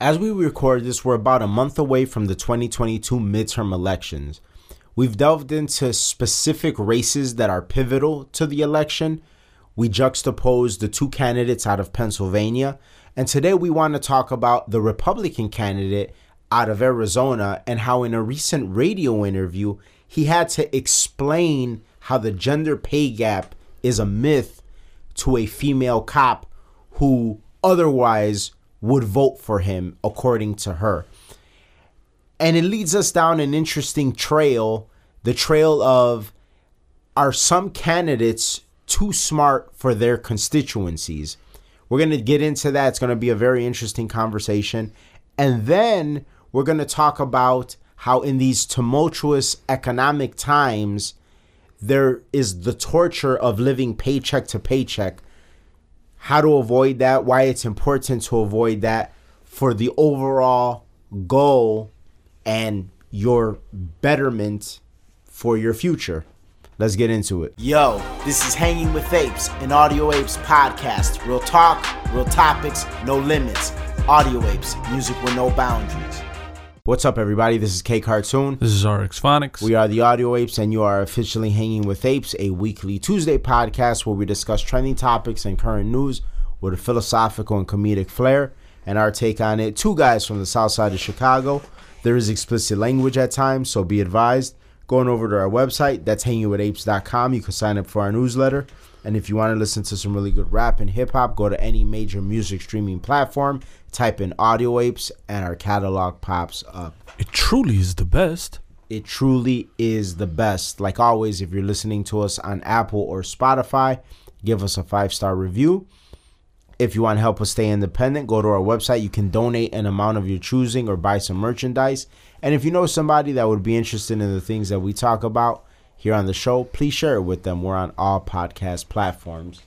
As we record this, we're about a month away from the 2022 midterm elections. We've delved into specific races that are pivotal to the election. We juxtaposed the two candidates out of Pennsylvania. And today we want to talk about the Republican candidate out of Arizona and how, in a recent radio interview, he had to explain how the gender pay gap is a myth to a female cop who otherwise would vote for him, according to her. And it leads us down an interesting trail the trail of are some candidates too smart for their constituencies? We're going to get into that. It's going to be a very interesting conversation. And then we're going to talk about how, in these tumultuous economic times, there is the torture of living paycheck to paycheck how to avoid that, why it's important to avoid that for the overall goal and your betterment for your future. Let's get into it. Yo, this is Hanging with Apes, an Audio Apes podcast. Real talk, real topics, no limits. Audio Apes, music with no boundaries. What's up, everybody? This is K Cartoon. This is RX Phonics. We are the Audio Apes, and you are officially Hanging with Apes, a weekly Tuesday podcast where we discuss trending topics and current news with a philosophical and comedic flair and our take on it. Two guys from the south side of Chicago. There is explicit language at times, so be advised. Going over to our website, that's hangingwithapes.com. You can sign up for our newsletter. And if you want to listen to some really good rap and hip hop, go to any major music streaming platform, type in Audio Apes, and our catalog pops up. It truly is the best. It truly is the best. Like always, if you're listening to us on Apple or Spotify, give us a five star review. If you want to help us stay independent, go to our website. You can donate an amount of your choosing or buy some merchandise. And if you know somebody that would be interested in the things that we talk about, here on the show, please share it with them. We're on all podcast platforms.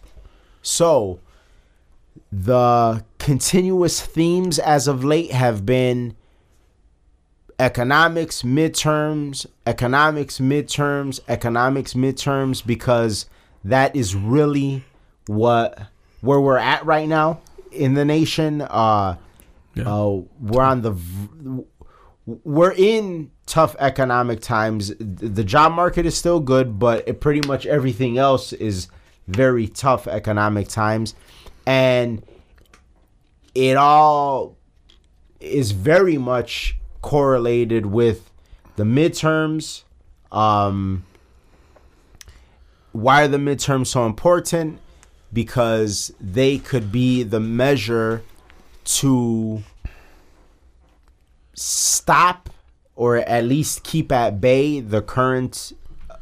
So, the continuous themes as of late have been economics midterms, economics midterms, economics midterms because that is really what where we're at right now in the nation. Uh, yeah. uh we're on the we're in tough economic times. The job market is still good, but it, pretty much everything else is very tough economic times. And it all is very much correlated with the midterms. Um, why are the midterms so important? Because they could be the measure to stop or at least keep at bay the current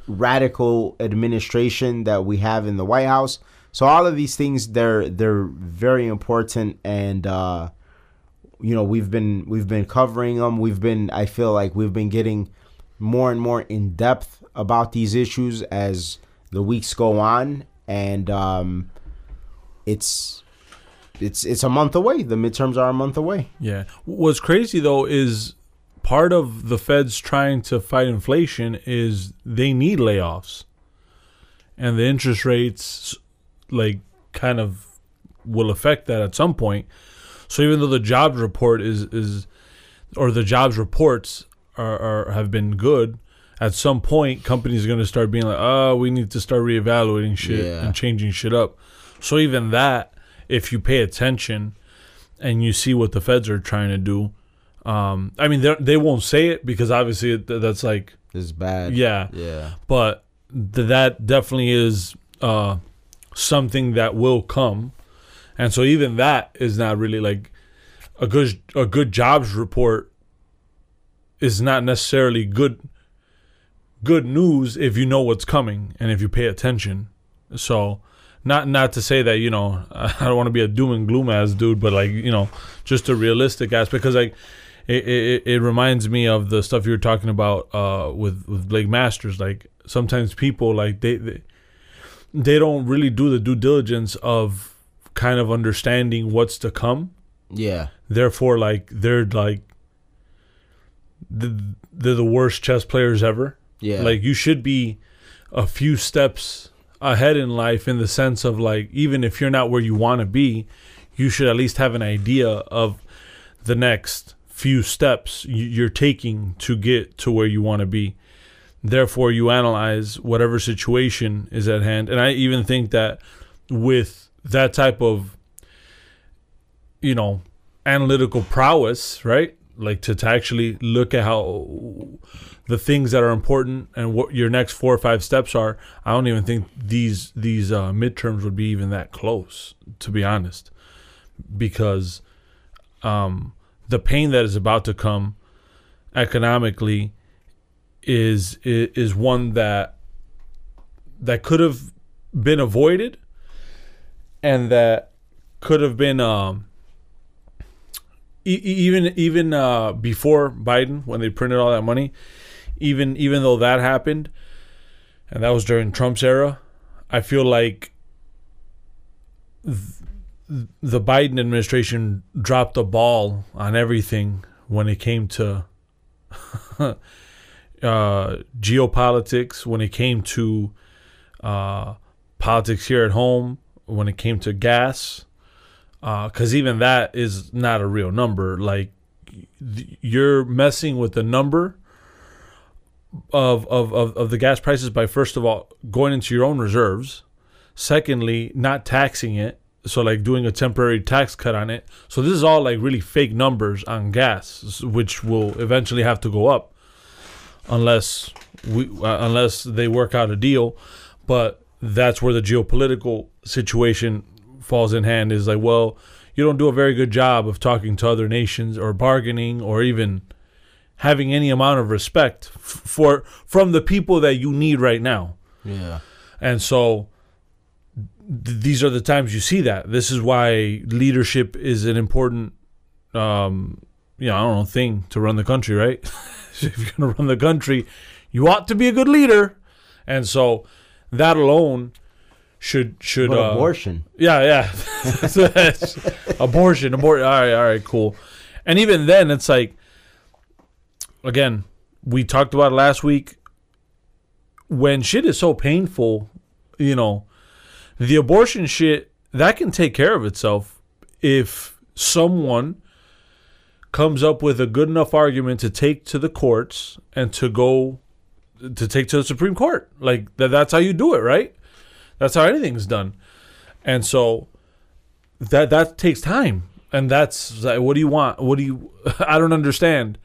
radical administration that we have in the White House. So all of these things they're they're very important and uh you know we've been we've been covering them. We've been I feel like we've been getting more and more in depth about these issues as the weeks go on and um it's it's it's a month away. The midterms are a month away. Yeah. What's crazy though is part of the Fed's trying to fight inflation is they need layoffs. And the interest rates like kind of will affect that at some point. So even though the jobs report is is or the jobs reports are, are have been good, at some point companies are going to start being like, "Oh, we need to start reevaluating shit yeah. and changing shit up." So even that if you pay attention and you see what the feds are trying to do. Um, I mean, they won't say it because obviously that's like it's bad. Yeah, yeah. But th- that definitely is uh, something that will come, and so even that is not really like a good a good jobs report is not necessarily good good news if you know what's coming and if you pay attention. So not not to say that you know I don't want to be a doom and gloom ass dude, but like you know just a realistic ass because like it, it, it reminds me of the stuff you were talking about uh, with with Blake Masters. Like sometimes people like they, they they don't really do the due diligence of kind of understanding what's to come. Yeah. Therefore, like they're like the, they're the worst chess players ever. Yeah. Like you should be a few steps ahead in life in the sense of like even if you're not where you want to be, you should at least have an idea of the next few steps you're taking to get to where you want to be. Therefore, you analyze whatever situation is at hand. And I even think that with that type of, you know, analytical prowess, right? Like to, to actually look at how the things that are important and what your next four or five steps are. I don't even think these these uh, midterms would be even that close, to be honest, because um, the pain that is about to come economically is is, one that that could have been avoided and that could have been um, e- even even uh, before Biden when they printed all that money even even though that happened and that was during Trump's era I feel like th- the Biden administration dropped the ball on everything when it came to uh, geopolitics, when it came to uh, politics here at home, when it came to gas, because uh, even that is not a real number. Like you're messing with the number of, of, of, of the gas prices by first of all going into your own reserves, secondly, not taxing it. So like doing a temporary tax cut on it. So this is all like really fake numbers on gas which will eventually have to go up unless we uh, unless they work out a deal but that's where the geopolitical situation falls in hand is like well you don't do a very good job of talking to other nations or bargaining or even having any amount of respect f- for from the people that you need right now Yeah. and so th- these are the times you see that. This is why leadership is an important, um, you know, I don't know, thing to run the country, right? if you're going to run the country, you ought to be a good leader. And so that alone should should uh, abortion. yeah, yeah. abortion, abortion. All right, all right, cool. And even then, it's like, again, we talked about last week. When shit is so painful, you know, the abortion shit that can take care of itself if someone comes up with a good enough argument to take to the courts and to go to take to the Supreme Court. Like that, that's how you do it, right? That's how anything's done. And so that that takes time. And that's like, what do you want? What do you I don't understand.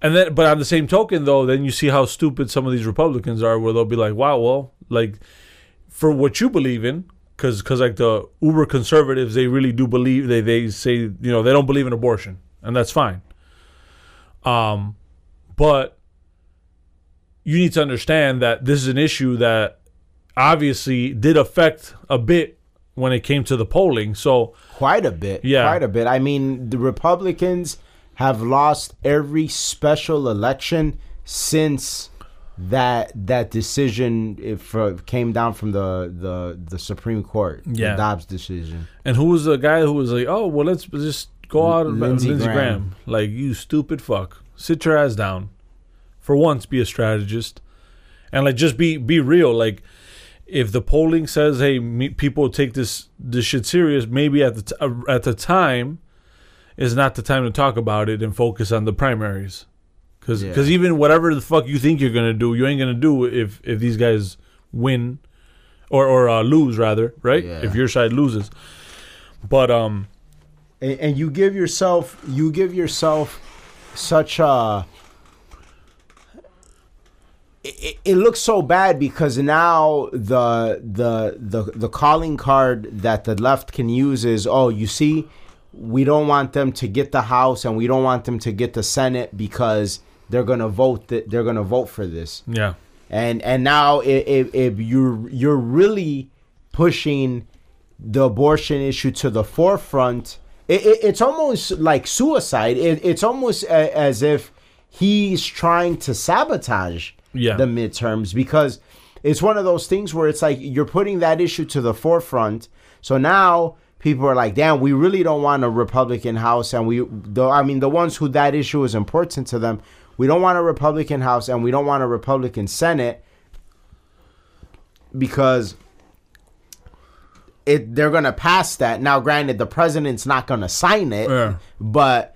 And then but on the same token though, then you see how stupid some of these Republicans are where they'll be like, "Wow, well, like for what you believe in cuz cuz like the uber conservatives, they really do believe they they say, you know, they don't believe in abortion, and that's fine. Um but you need to understand that this is an issue that obviously did affect a bit when it came to the polling. So Quite a bit. Yeah. Quite a bit. I mean, the Republicans have lost every special election since that that decision if, uh, came down from the, the the Supreme Court. Yeah. The Dobbs decision. And who was the guy who was like, "Oh, well, let's just go out and Lindsey Lindsey, Graham. Graham. Like, you stupid fuck, sit your ass down. For once, be a strategist, and like just be be real. Like, if the polling says, "Hey, me, people take this this shit serious," maybe at the t- uh, at the time is not the time to talk about it and focus on the primaries. Because Yeah. even whatever the fuck you think you're gonna do, you ain't gonna do if if these guys win or or uh, lose rather, right? Yeah. If your side loses. But um, and, and you give yourself you give yourself such a it, it looks so bad because now the the the the calling card that the left can use is oh you see we don't want them to get the house and we don't want them to get the senate because they're gonna vote th- they're gonna vote for this. Yeah, and and now if, if, if you're you're really pushing the abortion issue to the forefront it, it, it's almost like suicide it, it's almost a, as if he's trying to sabotage Yeah. the midterms because it's one of those things where it's like you're putting that issue to the forefront so now people are like damn we really don't want a republican house and we the, i mean the ones who that issue is important to them we don't want a republican house and we don't want a republican senate because it they're gonna pass that. Now, granted, the president's not gonna sign it, Yeah. but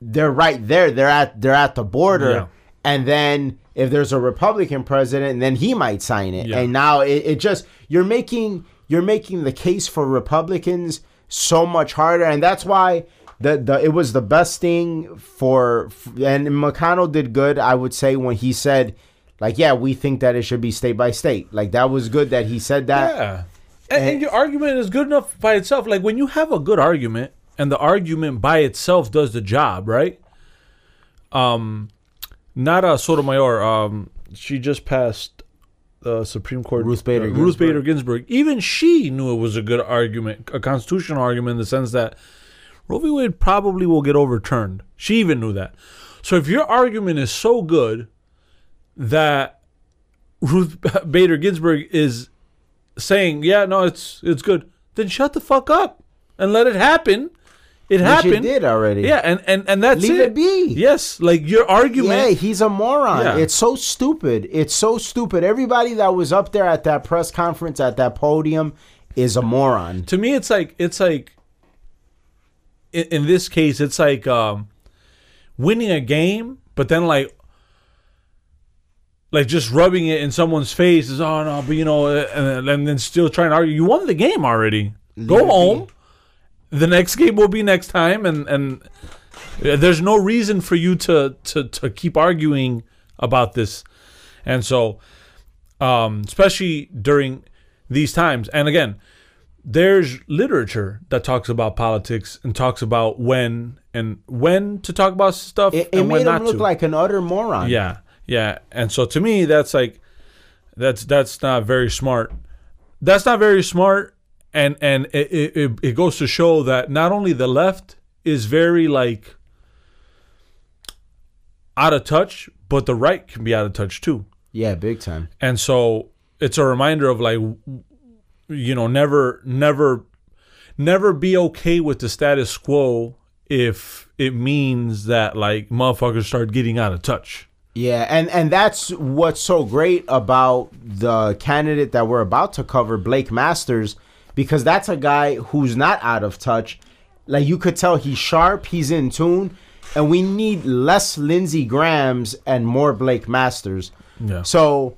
they're right there. They're at they're at the border, Yeah. and then if there's a Republican president, then he might sign it. Yeah. And now it, it just you're making you're making the case for Republicans so much harder, and that's why. The, the it was the best thing for and McConnell did good I would say when he said like yeah we think that it should be state by state like that was good that he said that Yeah. And, and your argument is good enough by itself. Like when you have a good argument and the argument by itself does the job, right? Um not Nara Sotomayor, um, she just passed the Supreme Court. Ruth Bader uh, Ruth Bader Ginsburg. Even she knew it was a good argument, a constitutional argument in the sense that Roe v. Wade probably will get overturned. She even knew that. So if your argument is so good that Ruth Bader Ginsburg is saying, "Yeah, no, it's it's good," then shut the fuck up and let it happen. It which happened. it did already Yeah, and and and that's Leave it be. Yes, like your argument. Yeah, he's a moron. Yeah. It's so stupid. It's so stupid. Everybody that was up there at that press conference at that podium is a moron. to me, it's like it's like. In, in this case, it's like um, winning a game, but then like. Like just rubbing it in someone's face is oh no, but you know, and, and then still trying to argue. You won the game already. Go home. The next game will be next time, and and uh, there's no reason for you to to to keep arguing about this. And so, um, especially during these times, and again, there's literature that talks about politics and talks about when and when to talk about stuff It, it made him look to. like an utter moron. yeah, yeah. And so to me, that's like that's that's not very smart. That's not very smart, and and it it, it- goes to show that not only the left is very like out of touch, but the right can be out of touch too. Yeah, big time. And so it's a reminder of like, you know, never, never, never be okay with the status quo if it means that like motherfuckers start getting out of touch. Yeah, and and that's what's so great about the candidate that we're about to cover, Blake Masters, because that's a guy who's not out of touch. Like you could tell he's sharp, he's in tune, and we need less Lindsey Grahams and more Blake Masters. Yeah. So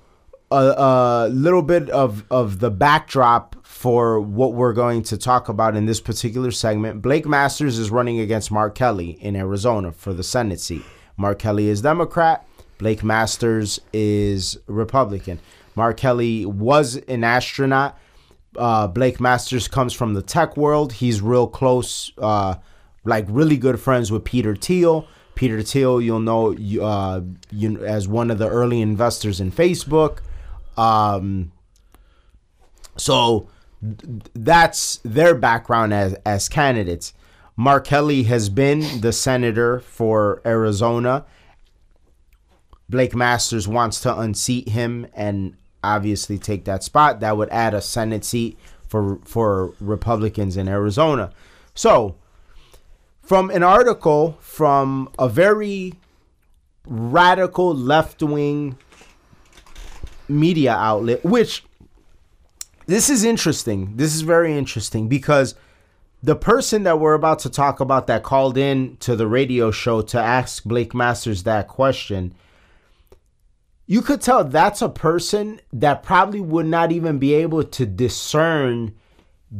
a, a little bit of of the backdrop for what we're going to talk about in this particular segment. Blake Masters is running against Mark Kelly in Arizona for the Senate seat. Mark Kelly is Democrat. Blake Masters is Republican. Mark Kelly was an astronaut. Uh, Blake Masters comes from the tech world. He's real close, uh, like really good friends with Peter Thiel. Peter Thiel, you'll know uh, you as one of the early investors in Facebook. Um, so th- that's their background as as candidates. Mark Kelly has been the senator for Arizona. Blake Masters wants to unseat him and obviously take that spot. That would add a Senate seat for for Republicans in Arizona. So, from an article from a very radical left wing media outlet, which this is interesting. This is very interesting because the person that we're about to talk about that called in to the radio show to ask Blake Masters that question, you could tell that's a person that probably would not even be able to discern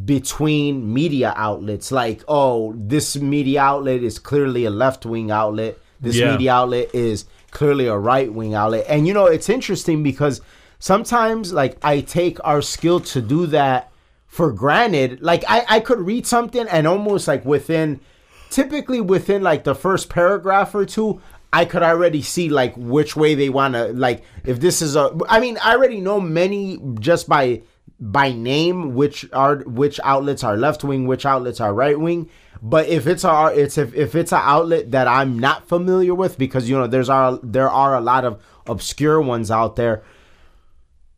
between media outlets. Like oh this media outlet is clearly a left-wing outlet. This Yeah. media outlet is clearly a right-wing outlet. And you know it's interesting because sometimes like i take our skill to do that for granted. Like i i could read something and almost like within typically within like the first paragraph or two i could already see like which way they want to like if this is a i mean i already know many just by by name which are which outlets are left wing which outlets are right wing. But if it's a it's if, if it's an outlet that i'm not familiar with because you know there's are there are a lot of obscure ones out there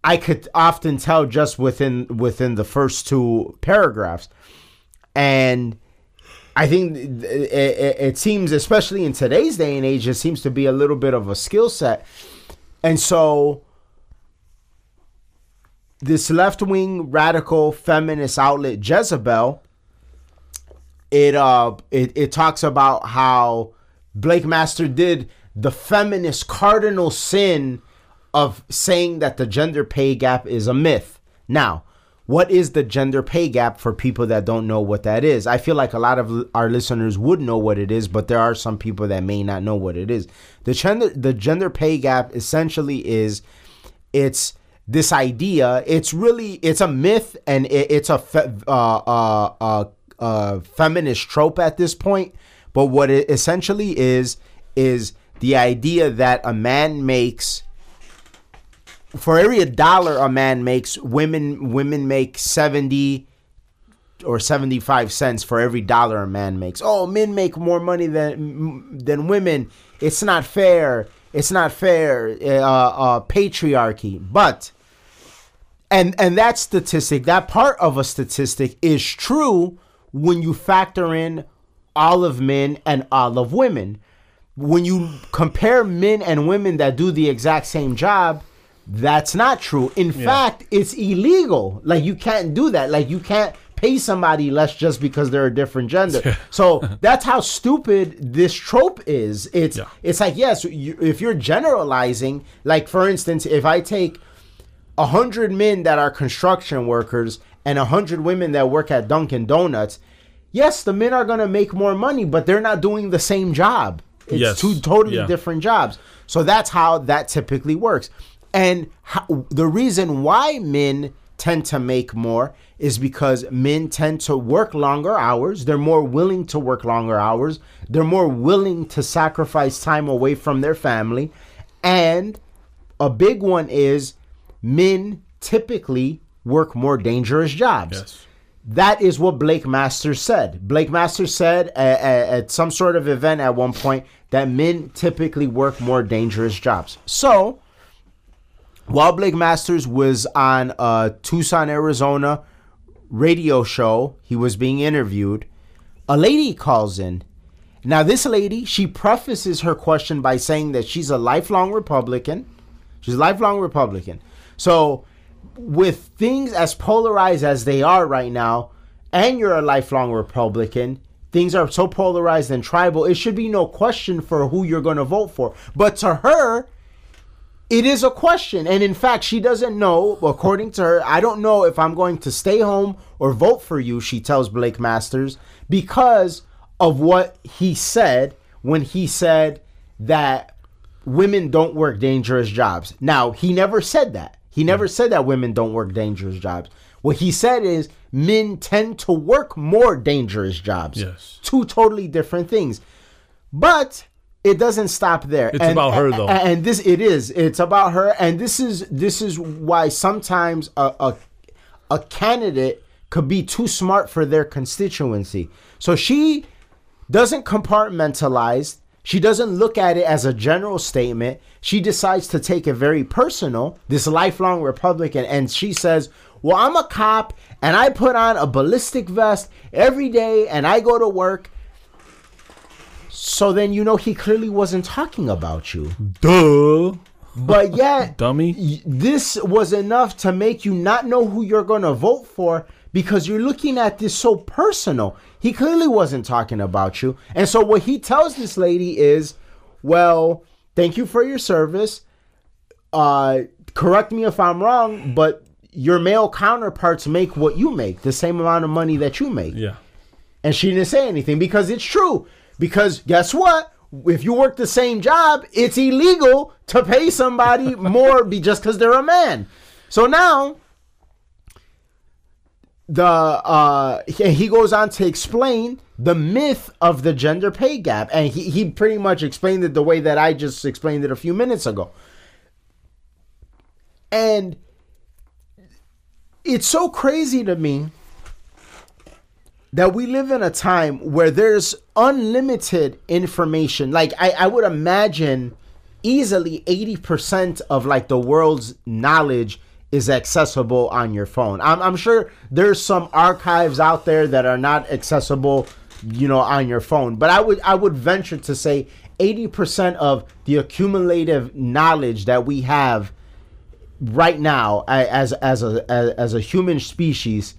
i could often tell just within within the first two paragraphs. And I think it, it, it seems, especially in today's day and age, it seems to be a little bit of a skill set. And so this left wing radical feminist outlet Jezebel. It uh it, it talks about how Blake Master did the feminist cardinal sin of saying that the gender pay gap is a myth. Now, what is the gender pay gap for people that don't know what that is? I feel like a lot of our listeners would know what it is, but there are some people that may not know what it is. The gender the gender pay gap essentially is it's this idea. It's really it's a myth and it, it's a fe- uh, uh, uh, uh, feminist trope at this point. But what it essentially is is the idea that a man makes for every dollar a man makes, women women make seventy or seventy five cents for every dollar a man makes. Oh, men make more money than than women. It's not fair. It's not fair. Uh, uh, patriarchy. But and and that statistic, that part of a statistic, is true when you factor in all of men and all of women. When you compare men and women that do the exact same job, that's not true. In Yeah. fact, it's illegal. Like you can't do that. Like you can't pay somebody less just because they're a different gender. so that's how stupid this trope is. It's Yeah. it's like yes, you, if you're generalizing, like for instance, if I take a hundred men that are construction workers and a hundred women that work at Dunkin' Donuts, yes, the men are gonna make more money, but they're not doing the same job. It's Yes. two totally Yeah. different jobs. So that's how that typically works. And how, the reason why men tend to make more is because men tend to work longer hours. They're more willing to work longer hours. They're more willing to sacrifice time away from their family. And a big one is men typically work more dangerous jobs. Yes. That is what Blake Masters said. Blake Masters said at, at, at some sort of event at one point that men typically work more dangerous jobs. So, while Blake Masters was on a Tucson, Arizona radio show, he was being interviewed. A lady calls in. Now, this lady, she prefaces her question by saying that she's a lifelong Republican. She's a lifelong Republican. So, with things as polarized as they are right now, and you're a lifelong Republican, things are so polarized and tribal, it should be no question for who you're going to vote for. But to her, it is a question. And in fact, she doesn't know, according to her, I don't know if I'm going to stay home or vote for you, she tells Blake Masters, because of what he said when he said that women don't work dangerous jobs. Now, he never said that. He never said that women don't work dangerous jobs. What he said is men tend to work more dangerous jobs. Yes. Two totally different things. But it doesn't stop there. It's about her, though. And, and this it is. It's about her and this is this is why sometimes a a, a candidate could be too smart for their constituency. So she doesn't compartmentalize. She doesn't look at it as a general statement. She decides to take it very personal, this lifelong Republican, and she says, Well, I'm a cop and I put on a ballistic vest every day and I go to work. So then you know he clearly wasn't talking about you. Duh. But yet, Dummy. this was enough to make you not know who you're going to vote for because you're looking at this so personal. He clearly wasn't talking about you. And so what he tells this lady is, well, thank you for your service. Uh, correct me if I'm wrong, but your male counterparts make what you make, the same amount of money that you make. Yeah. And she didn't say anything because it's true. Because guess what? If you work the same job, it's illegal to pay somebody more be just because they're a man. So now the uh he he goes on to explain the myth of the gender pay gap and he, he pretty much explained it the way that i just explained it a few minutes ago and it's so crazy to me that we live in a time where there's unlimited information. Like I, I would imagine easily 80% of like the world's knowledge is accessible on your phone. I'm, I'm sure there's some archives out there that are not accessible, you know, on your phone. But I would I would venture to say 80% of the accumulative knowledge that we have right now as as a as, as a human species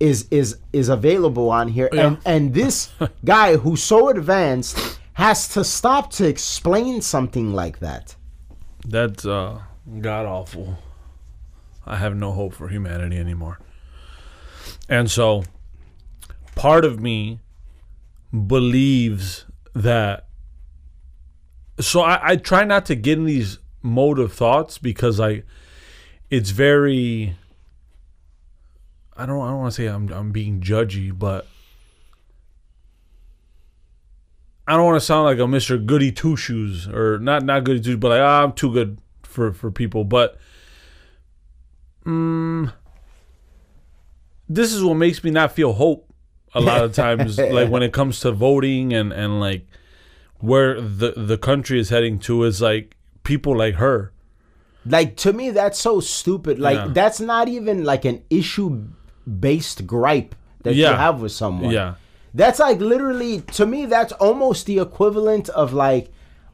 is is is available on here and and this guy who's so advanced has to stop to explain something like that That's uh, god awful. I have no hope for humanity anymore. And so, part of me believes that. So I, I try not to get in these mode of thoughts because I, it's very. I don't. I don't want to say I'm. I'm being judgy, but. I don't want to sound like a Mr. Goody Two Shoes or not not Goody Two, Shoes, but like ah, I'm too good for for people. But mm, this is what makes me not feel hope a lot of times. like when it comes to voting and and like where the the country is heading to is like people like her. like to me that's so stupid like Yeah. that's not even like an issue based gripe that you have with someone Yeah. That's like literally to me. That's almost the equivalent of like,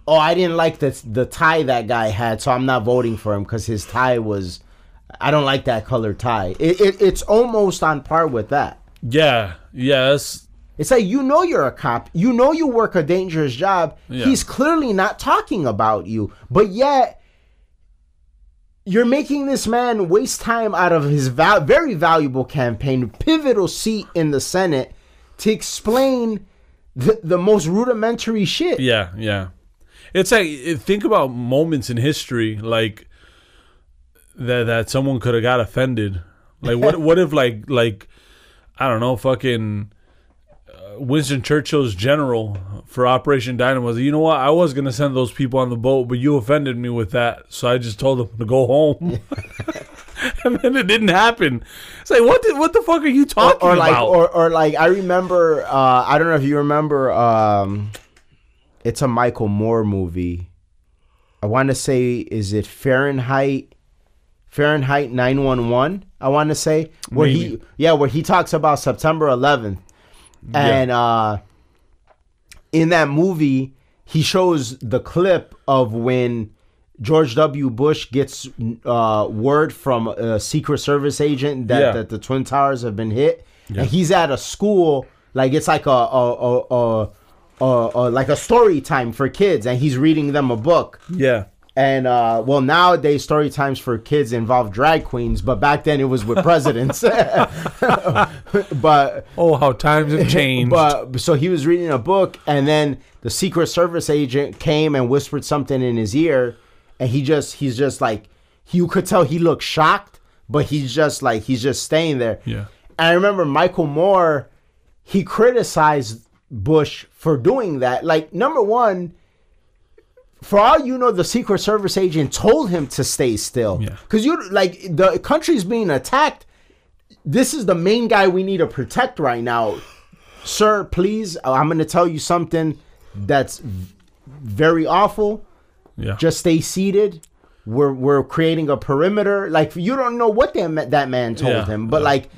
oh, I didn't like the the tie that guy had, so I'm not voting for him because his tie was. I don't like that color tie. It, it it's almost on par with that. Yeah. Yes. It's like you know you're a cop. You know you work a dangerous job. Yeah. He's clearly not talking about you, but yet you're making this man waste time out of his val- very valuable campaign, pivotal seat in the Senate, to explain the, the most rudimentary shit. Yeah, yeah. It's like think about moments in history like that that someone could have got offended. Like what what if like like I don't know, fucking Winston Churchill's general for Operation Dynamo you know what? I was gonna send those people on the boat, but you offended me with that, so I just told them to go home. and then it didn't happen. It's like what? The, what the fuck are you talking or like, about? or, or like, I remember. Uh, I don't know if you remember. Um, it's a Michael Moore movie. I want to say, is it Fahrenheit? Fahrenheit 911. I want to say where he, yeah, where he talks about September 11th, and uh, in that movie, he shows the clip of when George W. Bush gets uh, word from a Secret Service agent that, Yeah. that the Twin Towers have been hit, and he's at a school like it's like a, a, a, a like a story time for kids, and he's reading them a book. yeah. And uh, well, nowadays story times for kids involve drag queens, but back then it was with presidents. but Oh, how times have changed. but so he was reading a book, and then the Secret Service agent came and whispered something in his ear, and he just he's just like you could tell he looked shocked, but he's just like he's just staying there. Yeah. And I remember Michael Moore, he criticized Bush for doing that. Like number one. For all you know, the Secret Service agent told him to stay still. Yeah. Because you like the country's being attacked. This is the main guy we need to protect right now sir, please, uh, I'm going to tell you something that's very awful. yeah. Just stay seated. We're we're creating a perimeter. Like you don't know what that that man told Yeah, him, but yeah. like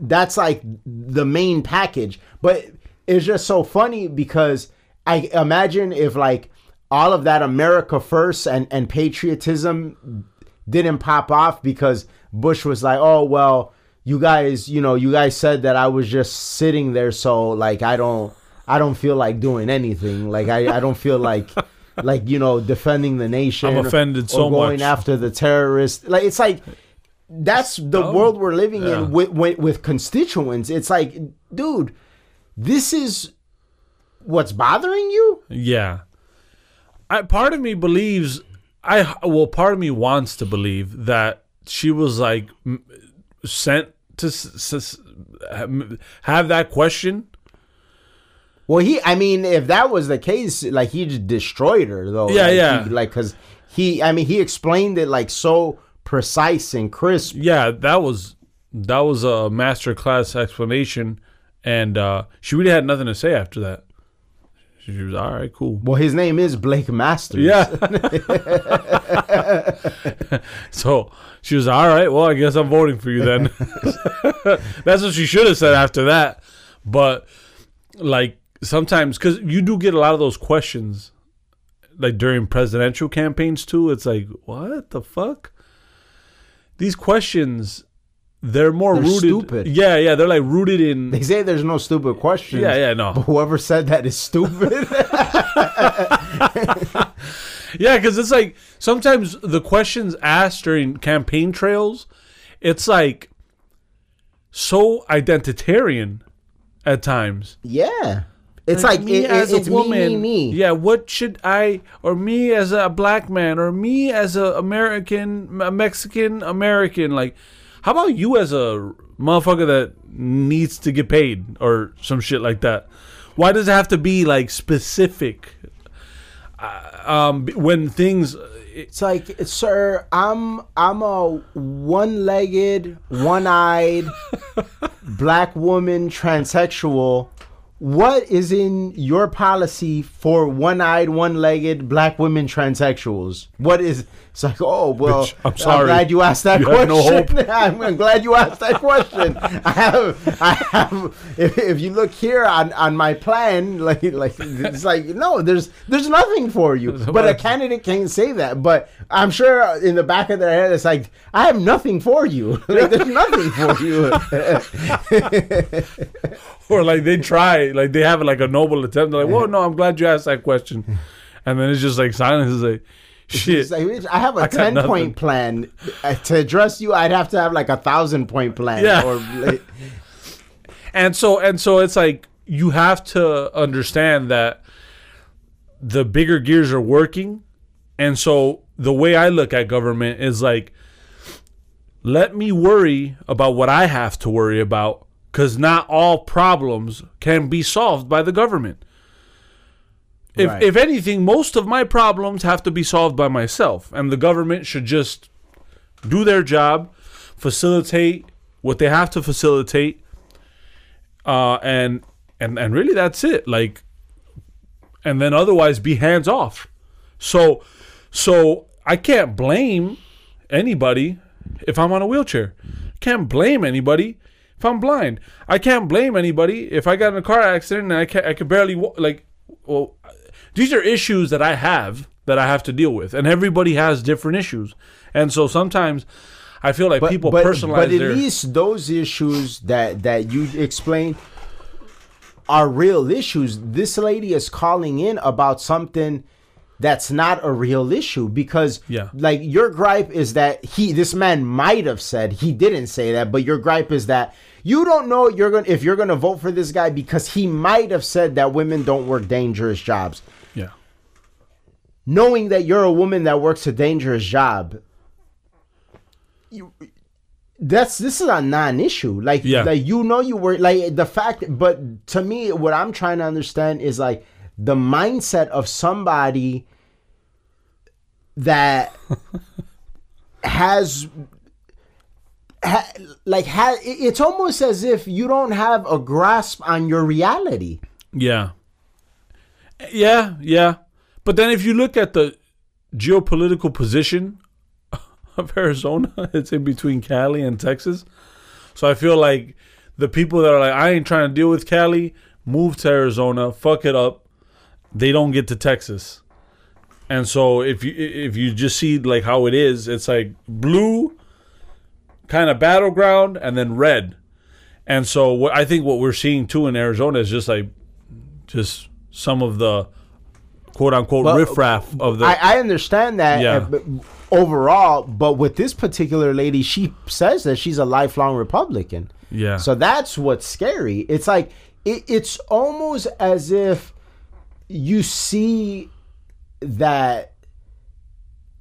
that's like the main package. But it's just so funny because I imagine if like all of that America first and and patriotism didn't pop off because Bush was like, "Oh well, you guys, you know, you guys said that I was just sitting there, so like I don't, I don't feel like doing anything. Like I, I don't feel like, like you know, defending the nation. I'm offended or so going much. after the terrorists. Like it's like that's the dumb. world we're living Yeah. in with, with with constituents. It's like, dude, this is what's bothering you. Yeah. I part of me believes I well part of me wants to believe that she was like sent to s- s- have that question. Well, he, I mean, if that was the case, like he just destroyed her, though. Yeah, Like, yeah. he- like, cause he, I mean, he explained it like so precise and crisp. Yeah, that was that was a master class explanation and uh she really had nothing to say after that. She was all right, cool. Well, his name is Blake Masters. Yeah. so she was all right. Well, I guess I'm voting for you then. That's what she should have said after that. But like sometimes, because you do get a lot of those questions, like during presidential campaigns too. It's like, what the fuck? these questions they're more They're rooted. stupid. Yeah, yeah, they're like rooted in. They say there's no stupid questions. Yeah, yeah, no. But whoever said that is stupid. Yeah, because it's like sometimes the questions asked during campaign trails, it's like so identitarian at times. yeah. It's like, me it, as it, it's a woman. me, me, me. Yeah, what should I or me as a black man or me as a American, a Mexican American? Like, how about you as a motherfucker that needs to get paid or some shit like that? Why does it have to be like specific? Uh, um, when things, It's like, sir, I'm I'm a one-legged, one-eyed black woman transsexual. What is in your policy for one-eyed, one-legged black women transsexuals? What is? It's like, oh well, Bitch, I'm sorry. glad you asked that You have no question. I'm, I'm glad you asked that question. I have, I have. If, if you look here on, on my plan, like like it's like no, there's there's nothing for you. But a candidate can't say that. But I'm sure in the back of their head, it's like I have nothing for you. like there's nothing for you. or like they try, like they have like a noble attempt. They're like, "Well, no, I'm glad you asked that question," and then it's just like silence. Is like, shit. Like, I have a 10 point plan Uh, to address you. I'd have to have like a thousand point plan. Yeah. Or and so and so it's like you have to understand that the bigger gears are working and so the way i look at government is like let me worry about what i have to worry about because not all problems can be solved by the government if, Right. if anything most of my problems have to be solved by myself and the government should just do their job facilitate what they have to facilitate uh, and and and really that's it. Like, and then otherwise be hands off. So, so I can't blame anybody if I'm on a wheelchair. Can't blame anybody if I'm blind. I can't blame anybody if I got in a car accident and I can I can barely wa- like. Well, these are issues that I have that I have to deal with, and everybody has different issues, and so sometimes. I feel like people personalize but at their least those issues that that you explained are real issues. This lady is calling in about something that's not a real issue because Yeah. like your gripe is that he this man might have said he didn't say that but your gripe is that you don't know you're going if you're going to vote for this guy because he might have said that women don't work dangerous jobs. Knowing that you're a woman that works a dangerous job you that's this is a non-issue like Yeah. like you know you were like the fact but to me what i'm trying to understand is like the mindset of somebody that has ha, like ha, it's almost as if you don't have a grasp on your reality Yeah. Yeah, yeah. But then if you look at the geopolitical position of Arizona, it's in between Cali and Texas. So I feel like the people that are like, I ain't trying to deal with Cali, move to Arizona, fuck it up. They don't get to Texas. And so if you if you just see like how it is, it's like blue kind of battleground and then red. And so what I think what we're seeing too in Arizona is just like just some of the quote unquote Well, riffraff of the I, I understand that Yeah. uh, but overall, but with this particular lady, she says that she's a lifelong Republican. yeah So that's what's scary. It's like it, it's almost as if you see that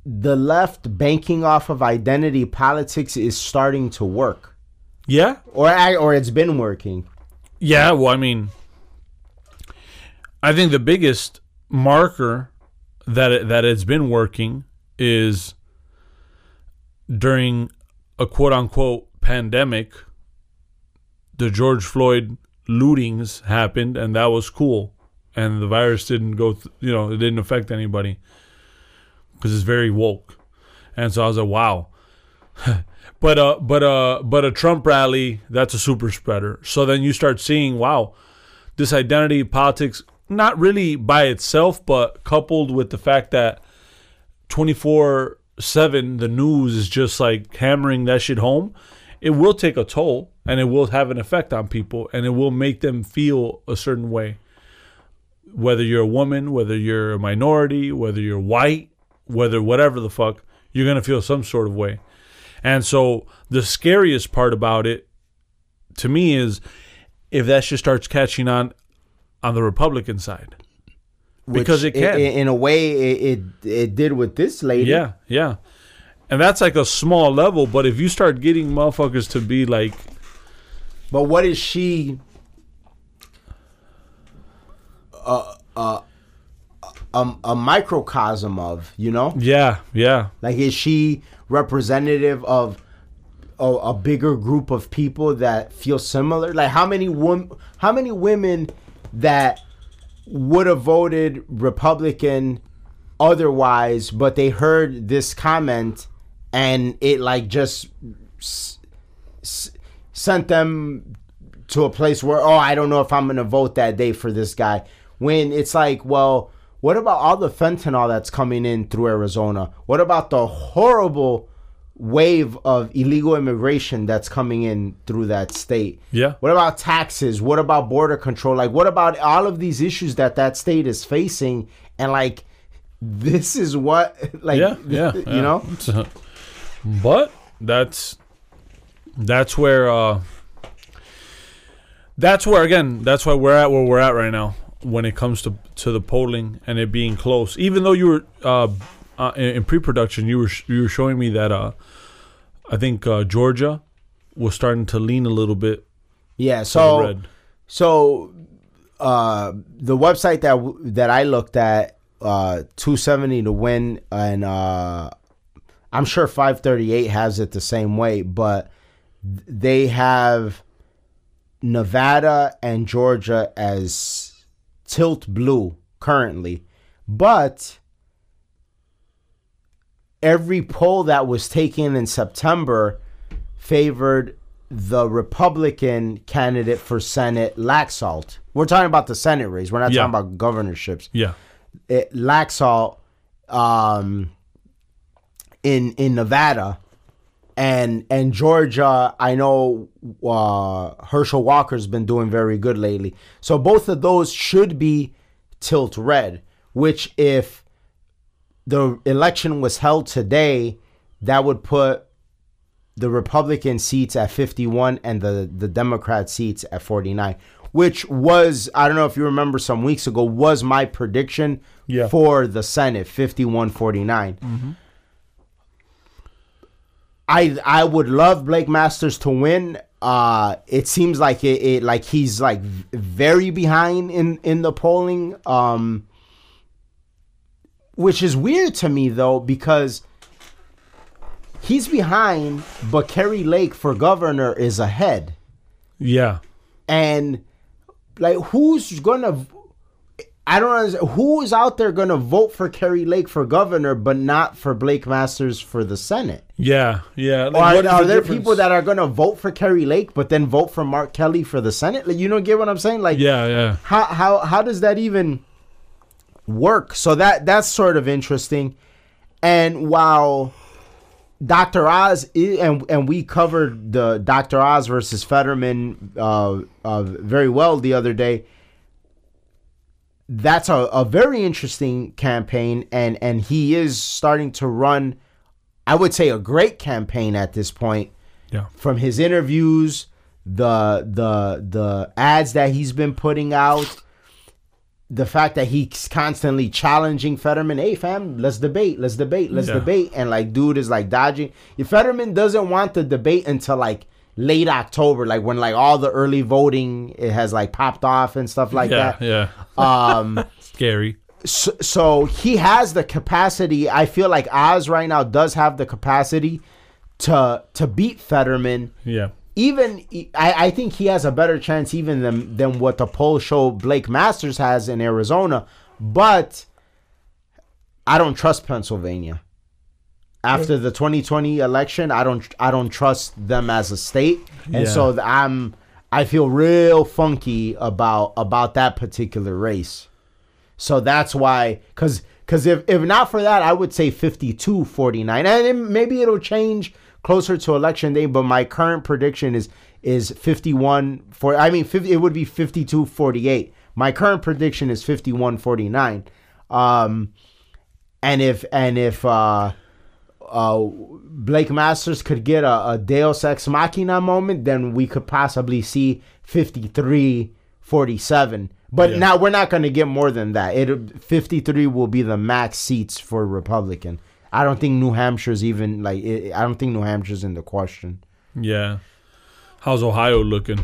the left banking off of identity politics is starting to work, yeah or I- or it's been working. yeah well I mean I think the biggest marker that it, that it's been working is during a quote unquote pandemic the George Floyd lootings happened and that was cool. And the virus didn't go th- you know it didn't affect anybody because it's very woke. And so I was like wow. But uh but uh but a Trump rally that's a super spreader. So then you start seeing wow this identity politics not really by itself but coupled with the fact that 24 seven, the news is just like hammering that shit home, it will take a toll and it will have an effect on people and it will make them feel a certain way. Whether you're a woman, whether you're a minority, whether you're white, whether whatever the fuck, you're gonna feel some sort of way. And so the scariest part about it to me is if that shit starts catching on on the Republican side. Because it can. in a way, it, it it did with this lady. Yeah, yeah. And that's like a small level, but if you start getting motherfuckers to be like But what is she? A a a, a microcosm of you know, Yeah, yeah. like is she representative of a, a bigger group of people that feel similar? Like how many wom- how many women that would have voted Republican otherwise, but they heard this comment and it like just s- s- sent them to a place where oh I don't know if I'm gonna vote that day for this guy. When it's like, well, what about all the fentanyl that's coming in through Arizona? What about the horrible wave of illegal immigration that's coming in through that state? Yeah. What about taxes? What about border control? Like, what about all of these issues that that state is facing? And like, this is what, like, Yeah, yeah. you yeah. know, but that's that's where uh that's where again, that's why we're at where we're at right now when it comes to to the polling and it being close. Even though you were uh, uh in, in pre-production, you were sh- you were showing me that uh I think uh Georgia was starting to lean a little bit yeah. So. So, uh, the website that w- that I looked at, uh, two seventy to win, and uh, I'm sure five thirty eight has it the same way, but they have Nevada and Georgia as tilt blue currently, but every poll that was taken in September favored the Republican candidate for Senate, Laxalt. We're talking about the Senate race. We're not Yeah. talking about governorships. Yeah. It, Laxalt um, in in Nevada and and Georgia. I know uh, Herschel Walker's been doing very good lately. So both of those should be tilt red. Which if the election was held today, that would put the Republican seats at 51 and the, the Democrat seats at 49, which was, I don't know if you remember some weeks ago, was my prediction Yeah. for the Senate 51 49. I I would love Blake Masters to win. Uh, it seems like it, it like he's like very behind in in the polling. Um, which is weird to me though because he's behind, but Kari Lake for governor is ahead. Yeah. And like, who's gonna? I don't understand. Who is out there gonna vote for Kari Lake for governor, but not for Blake Masters for the Senate? Yeah. Yeah. Like, are, are the there difference? people that are gonna vote for Kari Lake, but then vote for Mark Kelly for the Senate? Like, you don't get what I'm saying? Like, Yeah, yeah. how how how does that even work? So that that's sort of interesting. And while Dr. Oz i- and and we covered the Dr. Oz versus Fetterman uh, uh, very well the other day. That's a, a very interesting campaign, and and he is starting to run. I would say a great campaign at this point Yeah. from his interviews, the the the ads that he's been putting out, the fact that he's constantly challenging Fetterman, hey fam, let's debate, let's debate, let's Yeah. debate. And like dude is like dodging. If Fetterman doesn't want the debate until like late October, like when like all the early voting it has like popped off and stuff like yeah. that. Yeah. Um Scary. so, so he has the capacity. I feel like Oz right now does have the capacity to to beat Fetterman. Yeah. Even I, I think he has a better chance even than than what the polls show Blake Masters has in Arizona. But I don't trust Pennsylvania. After the 2020 election, I don't I don't trust them as a state, and Yeah. so I'm I feel real funky about about that particular race. So that's why, because Because if, if not for that, I would say 52 49. And then maybe it'll change closer to election day, but my current prediction is is 51 for I mean 50, it would be 52 48. My current prediction is 51 49. Um and if and if uh uh Blake Masters could get a, a Deus Ex Machina moment, then we could possibly see 53 47. But Yeah. now we're not going to get more than that. It 53 will be the max seats for Republican. I don't think New Hampshire's even like it, I don't think New Hampshire's in the question. Yeah. How's Ohio looking?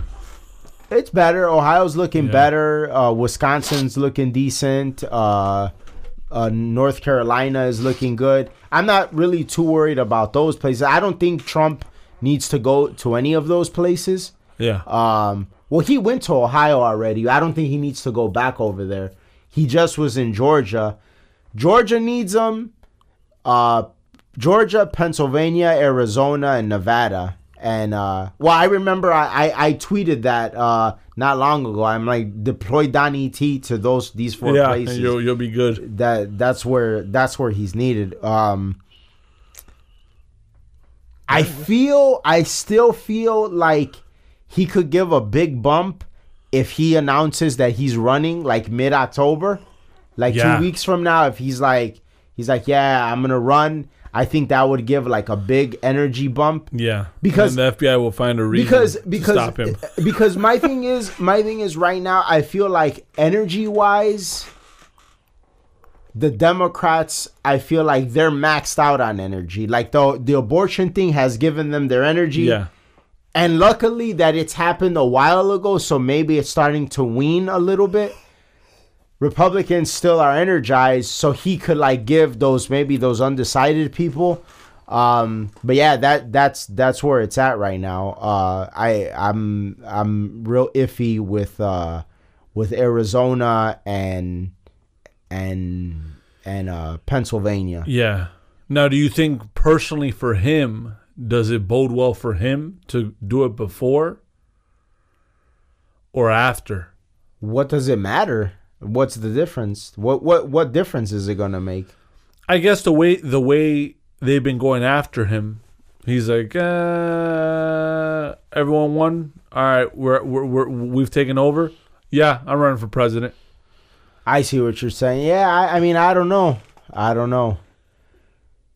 It's better. Ohio's looking Yeah. better. Uh, Wisconsin's looking decent. Uh, uh, North Carolina is looking good. I'm not really too worried about those places. I don't think Trump needs to go to any of those places. Yeah. Um, well, he went to Ohio already. I don't think he needs to go back over there. He just was in Georgia. Georgia needs him. Uh, Georgia, Pennsylvania, Arizona, and Nevada. And uh, well, I remember I, I, I tweeted that uh, not long ago. I'm like deploy Don Et to those these four yeah, places you'll you'll be good. that that's where that's where he's needed. Um I feel I still feel like he could give a big bump if he announces that he's running like mid October. Like Yeah. two weeks from now, if he's like he's like, Yeah, I'm gonna run, I think that would give like a big energy bump. Yeah. Because- and the FBI will find a reason because to because stop him. because my thing is my thing is right now I feel like energy wise the Democrats I feel like they're maxed out on energy like the the abortion thing has given them their energy Yeah. and luckily that it's happened a while ago so maybe it's starting to wean a little bit Republicans still are energized so he could like give those maybe those undecided people um but yeah that that's that's where it's at right now uh i i'm i'm real iffy with uh with arizona and and and uh pennsylvania Yeah. Now, do you think personally for him, does it bode well for him to do it before or after? what does it matter what's the difference? What what what difference is it gonna make? I guess the way the way they've been going after him, he's like, uh, everyone won. All right, we're, we're we're we've taken over. Yeah, I'm running for president. i see what you're saying. Yeah i, I mean i don't know. I don't know.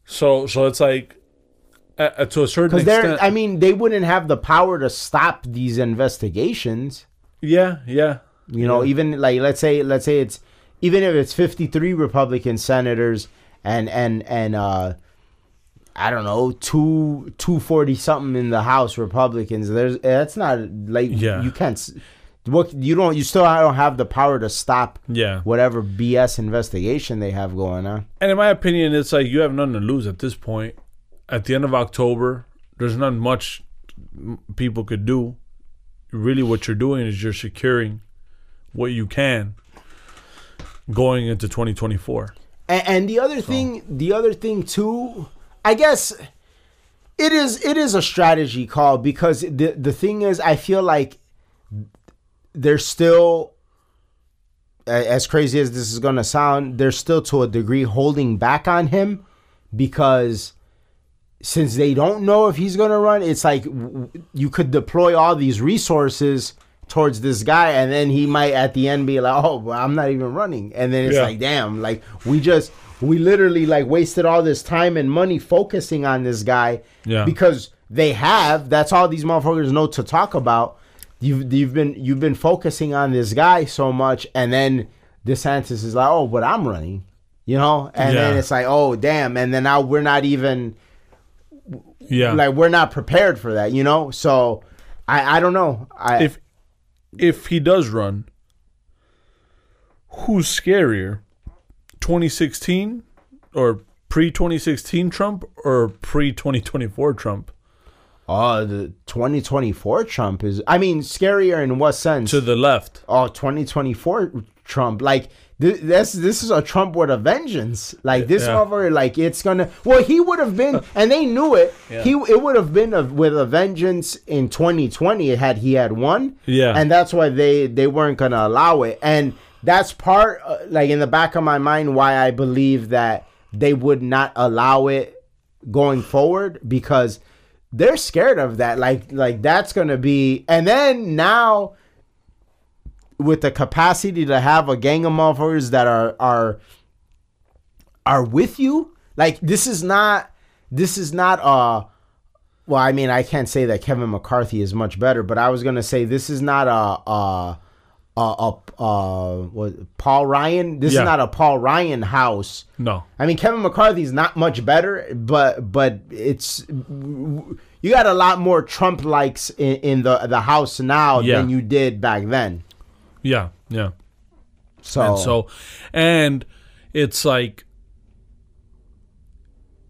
So so it's like, uh, to a certain extent, i mean they wouldn't have the power to stop these investigations. Yeah, yeah, You know, Yeah. even like let's say let's say it's even if it's 53 Republican senators and and and uh I don't know, two two forty something in the House Republicans. There's that's not like Yeah. you can't what you don't you still don't have the power to stop yeah. whatever BS investigation they have going on. And in my opinion, it's like you have nothing to lose at this point. At the end of October, there's not much people could do. Really, what you're doing is you're securing what you can going into 2024. And, and the other thing, the other thing too, I guess it is it is a strategy call because the the thing is, I feel like they're still, as crazy as this is gonna sound, they're still to a degree holding back on him because since they don't know if he's gonna run, it's like you could deploy all these resources towards this guy, and then he might at the end be like, "Oh, well, I'm not even running," and then it's Yeah. like, "Damn!" Like we just we literally like wasted all this time and money focusing on this guy Yeah. because they have. That's all these motherfuckers know to talk about. You've you've been you've been focusing on this guy so much, and then DeSantis is like, "Oh, but I'm running," you know, and then it's like, "Oh, damn!" And then now we're not even Yeah. like we're not prepared for that, you know. So I I don't know. I if if he does run, who's scarier? 2016 or pre 2016 Trump or pre 2024 Trump? Oh the 2024 Trump is I mean scarier in what sense? To the left. oh 2024 Trump like th- this this is a Trump with a vengeance. Like this Yeah. motherfucker like it's gonna well he would have been and they knew it. Yeah. He it would have been a, with a vengeance in 2020 had he had won. Yeah. And that's why they they weren't gonna allow it. And that's part uh, like in the back of my mind why I believe that they would not allow it going forward because they're scared of that. Like like that's gonna be and then now with the capacity to have a gang of motherfuckers that are are are with you, like this is not this is not uh well, I mean, I can't say that Kevin McCarthy is much better, but I was gonna say this is not a a a, a, a what, Paul Ryan. This Yeah. is not a Paul Ryan house. No. I mean, Kevin McCarthy's not much better, but but it's you got a lot more Trump likes in, in the the house now Yeah. than you did back then. Yeah. Yeah. So, And so, and it's like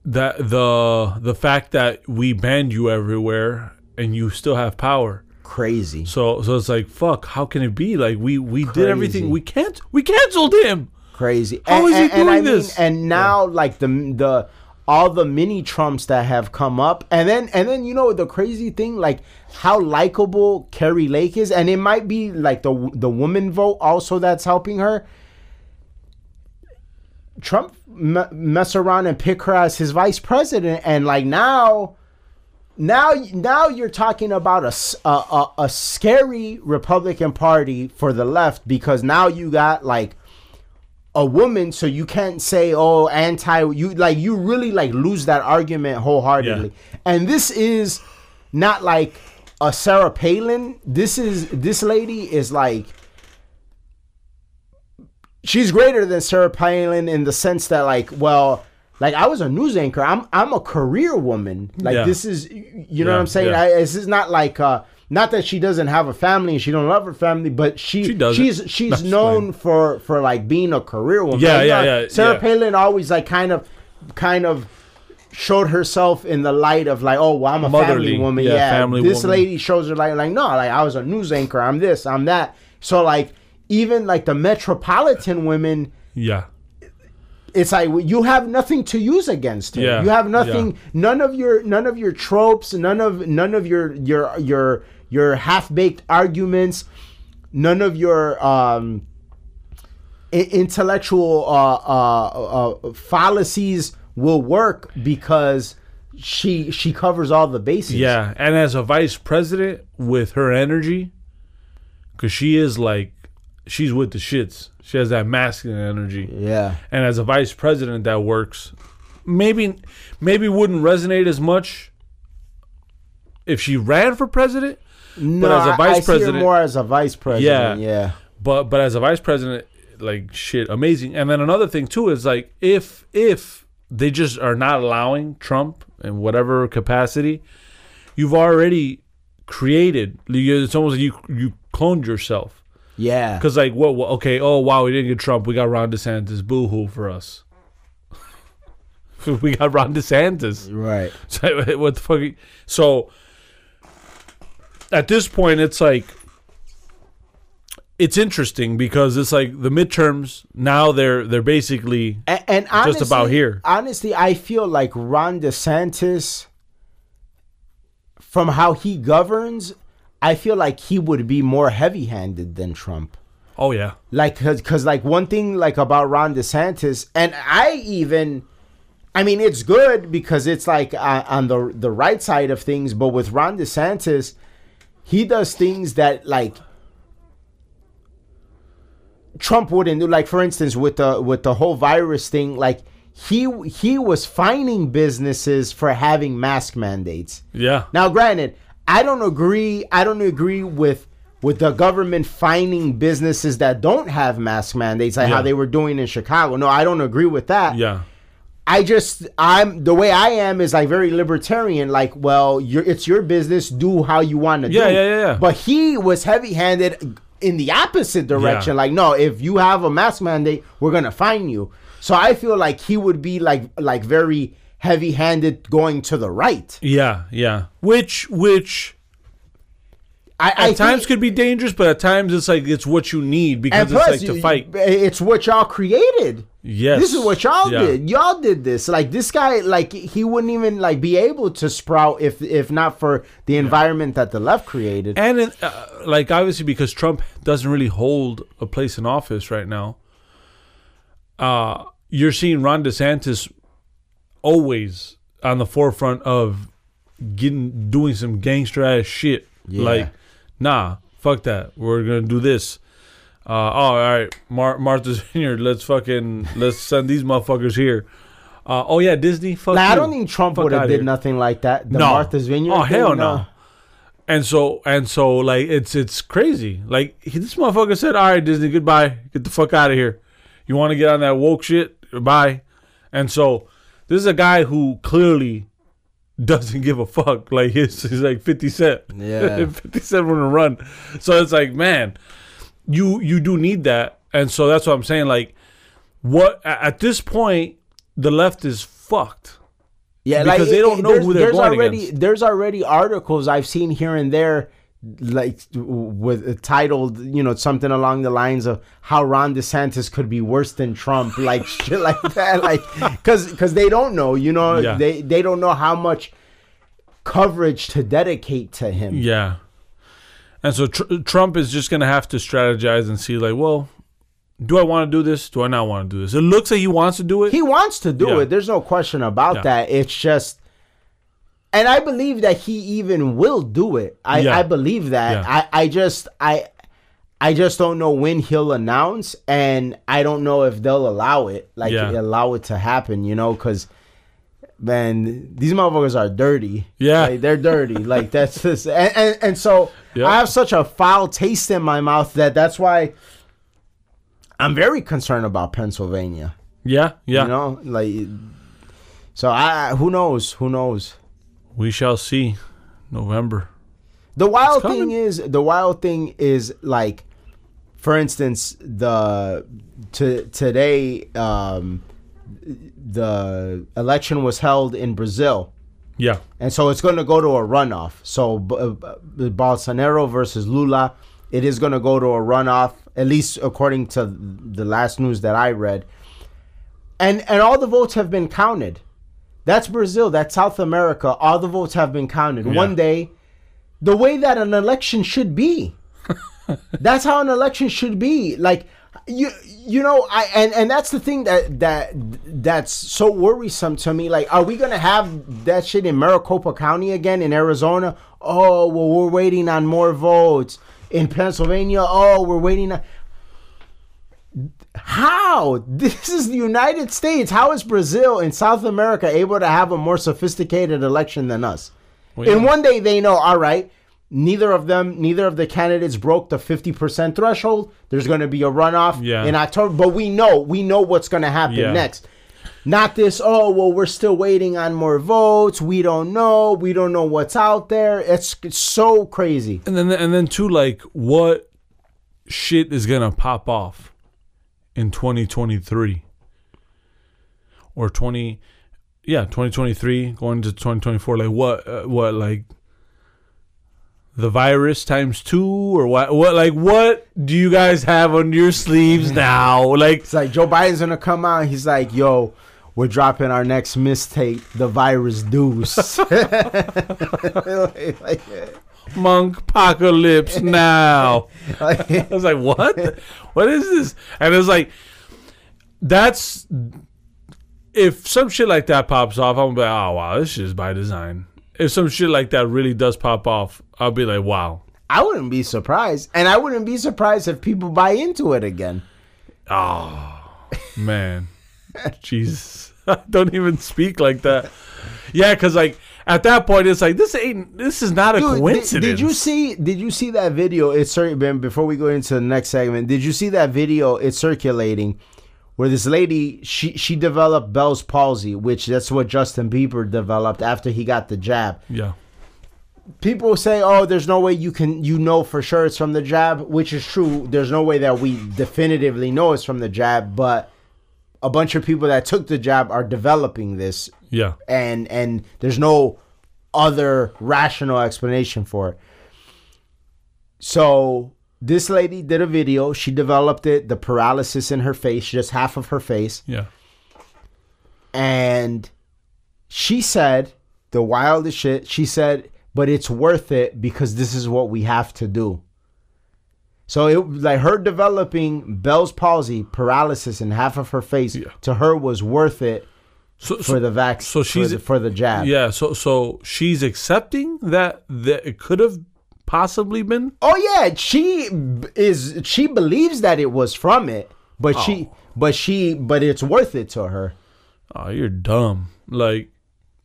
that the the fact that we banned you everywhere and you still have power. Crazy. So so it's like fuck. How can it be? Like we we Crazy. did everything. We can't. We canceled him. crazy. How and, is he and- and doing I mean, this? and now like the the all the mini Trumps that have come up, and then and then you know the crazy thing, like how likable Kari Lake is, and it might be like the the woman vote also that's helping her. Trump me- mess around and pick her as his vice president, and like now. Now, now you're talking about a, a, a scary Republican Party for the left because now you got like a woman, so you can't say oh anti. You like you really like lose that argument wholeheartedly. And this is not like a Sarah Palin. This is this lady is like she's greater than Sarah Palin in the sense that like well. Like I was a news anchor. I'm I'm a career woman. Like Yeah. this is you know Yeah, what I'm saying. yeah. I, this is not like uh not that she doesn't have a family and she don't love her family, but she, She she's she's That's known for for like being a career woman. Yeah, Like, yeah, uh, yeah, Sarah. Palin always like kind of kind of showed herself in the light of like, oh, well, I'm a family Motherly, woman. yeah, Yeah, family this woman. lady shows her like like no, like I was a news anchor. I'm this. I'm that. So like even like the metropolitan women Yeah. It's like you have nothing to use against her. Yeah, You have nothing. yeah. None of your none of your tropes. None of none of your your your your half baked arguments. None of your um, i- intellectual uh, uh, uh, fallacies will work because she she covers all the bases. Yeah, and as a vice president with her energy, because she is like, she's with the shits. She has that masculine energy, yeah. and as a vice president, that works. Maybe, maybe wouldn't resonate as much if she ran for president. No, as a vice I, her president- more as a vice president. Yeah. yeah. But but as a vice president, like shit, amazing. And then another thing too is like if if they just are not allowing Trump in whatever capacity, you've already created. It's almost like you you cloned yourself. Yeah. Because like what? Okay. Oh wow, we didn't get Trump. We got Ron DeSantis. Boo hoo for us. we got Ron DeSantis. Right. So, what the fuck? So at this point, it's like it's interesting because it's like the midterms now they're they're basically And, and honestly, about here. Honestly, I feel like Ron DeSantis, from how he governs, I feel like he would be more heavy-handed than Trump. oh yeah Like, cuz cuz like one thing like about Ron DeSantis, and I even, I mean, it's good because it's like uh, on the the right side of things. But with Ron DeSantis, he does things that like Trump wouldn't do. Like for instance, with the with the whole virus thing, like he he was fining businesses for having mask mandates. yeah Now, granted, I don't agree. I don't agree with with the government finding businesses that don't have mask mandates, like Yeah. how they were doing in Chicago. No, I don't agree with that. yeah I just I'm the way I am is like very libertarian. Like, well, you're, it's your business. Do how you want to Yeah, do. yeah, yeah, yeah. But he was heavy handed in the opposite direction. Yeah. Like, no, if you have a mask mandate, we're gonna fine you. So I feel like he would be like like very heavy handed going to the right. yeah yeah which which I, at I times think- could be dangerous but at times it's like it's what you need because it's like to fight It's what y'all created. Yes. This is what y'all Yeah. did. Y'all did this. Like this guy, like he wouldn't even like be able to sprout if if not for the environment that the left created. And in, uh, like obviously because Trump doesn't really hold a place in office right now. Uh you're seeing Ron DeSantis always on the forefront of getting doing some gangster ass shit. Yeah. Like, nah, fuck that. We're gonna do this. Uh, oh, all right, Mar- Martha's Vineyard. Let's fucking let's send these motherfuckers here. Uh, oh yeah, Disney. Fuck Like, I don't think Trump would have did here. nothing like that. The No. Martha's Vineyard. Oh hell thing, no. And so and so like it's it's crazy. Like he, this motherfucker said, "All right, Disney, goodbye. Get the fuck out of here. You want to get on that woke shit? Bye." And so this is a guy who clearly doesn't give a fuck. Like he's, he's like Fifty Cent. Yeah. Fifty Cent want to run. So it's like, man, you you do need that. And so that's what I'm saying. Like, what at this point, the left is fucked. Yeah, Because they don't know there's- who they're there's going already, against. There's already articles I've seen here and there, like with a titled, you know, something along the lines of how Ron DeSantis could be worse than Trump, like shit like that, like because because they don't know, you know, Yeah. they they don't know how much coverage to dedicate to him. Yeah. And so tr- Trump is just going to have to strategize and see, like, well, do I want to do this? Do I not want to do this? It looks like he wants to do it. He wants to do Yeah. it. There's no question about Yeah. that. It's just, and I believe that he even will do it. I, Yeah. I believe that. Yeah. I, I just, I, I just don't know when he'll announce, and I don't know if they'll allow it, like Yeah. allow it to happen. You know, because man, these motherfuckers are dirty. Yeah. Like, they're dirty. like that's just, and, and and so Yeah. I have such a foul taste in my mouth that that's why. I'm very concerned about Pennsylvania. yeah, yeah. You know, like so I who knows? Who knows? We shall see. November. The wild thing is the wild thing is like for instance, the to today um the election was held in Brazil. Yeah. And so it's going to go to a runoff. So B- uh, B- Bolsonaro versus Lula, it is going to go to a runoff, at least according to the last news that I read. And and all the votes have been counted. That's Brazil. That's South America. All the votes have been counted. Yeah. One day, the way that an election should be. that's how an election should be. Like you you know, I and and that's the thing that that that's so worrisome to me. Like, are we gonna have that shit in Maricopa County again in Arizona? Oh, well, we're waiting on more votes in Pennsylvania. Oh, we're waiting on. How? This is the United States. How is Brazil and South America able to have a more sophisticated election than us? Well, In yeah. one day, they know, all right, neither of them, neither of the candidates broke the 50% threshold. There's going to be a runoff Yeah. in October. But we know, we know what's going to happen Yeah. next. Not this, oh, well, we're still waiting on more votes. We don't know. We don't know what's out there. It's, it's so crazy. And then and then too, like, what shit is gonna pop off in 2023 or 20? Yeah, 2023 going to 2024. Like what? Uh, what like? The virus times two, or what? What like what do you guys have on your sleeves now? Like It's like Joe Biden's to come out. and He's like, yo, we're dropping our next mistake, the virus deuce. Like, monk apocalypse now. I was like, what? what is this? And it was like, that's if some shit like that pops off, I'm gonna be like, oh wow, this shit is by design. If some shit like that really does pop off, I'll be like, wow, I wouldn't be surprised. And I wouldn't be surprised if people buy into it again. Oh man, Jesus, don't even speak like that. Yeah, because like at that point, it's like this ain't this is not a Dude, did, coincidence. did you see did you see that video? It's circulating before we go into the next segment. Did you see that video? It's circulating where this lady she she developed Bell's palsy, which that's what Justin Bieber developed after he got the jab. Yeah, people say, "Oh, there's no way you can you know for sure it's from the jab," which is true. There's no way that we definitively know it's from the jab, but a bunch of people that took the jab are developing this yeah, and and there's no other rational explanation for it. So this lady did a video. She developed it, the paralysis in her face, just half of her face. Yeah. And she said the wildest shit. She said, but it's worth it because this is what we have to do. So it like her developing Bell's palsy, paralysis in half of her face, Yeah. to her was worth it So, for the vac. so she's- for the, for the jab. yeah. So so she's accepting that that it could have possibly been. Oh yeah, she is. She believes that it was from it, but she, oh. but she, but it's worth it to her. Oh, you're dumb. Like,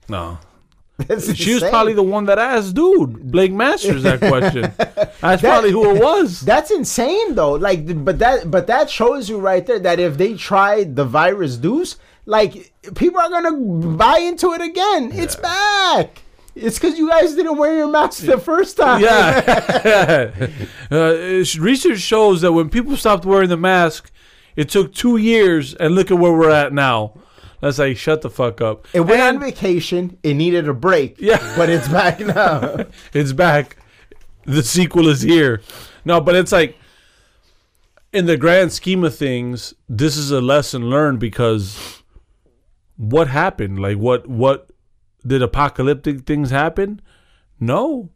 no. That's She was probably the one that asked dude Blake Masters that question. That's probably who it was. That's insane though. Like, but that, but that shows you right there that if they tried the virus deuce, like people are gonna buy into it again. It's back. It's because you guys didn't wear your mask the first time. Yeah. uh, research shows that when people stopped wearing the mask, it took two years, and look at where we're at now. That's like shut the fuck up. It went And on vacation. It needed a break. Yeah. but it's back now. it's back. The sequel is here. No, but it's like in the grand scheme of things, this is a lesson learned because what happened? Like what what did apocalyptic things happen? No.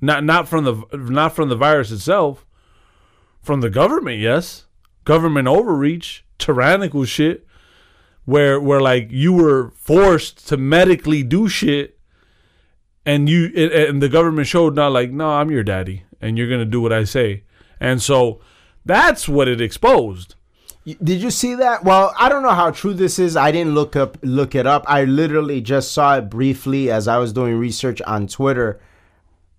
Not not from the not from the virus itself. From the government, yes. Government overreach, tyrannical shit where where like you were forced to medically do shit and you and- the government showed not like no i'm your daddy and you're gonna do what i say and so that's what it exposed Did you see that? Well, I don't know how true this is. I didn't look up look it up. I literally just saw it briefly as I was doing research on Twitter.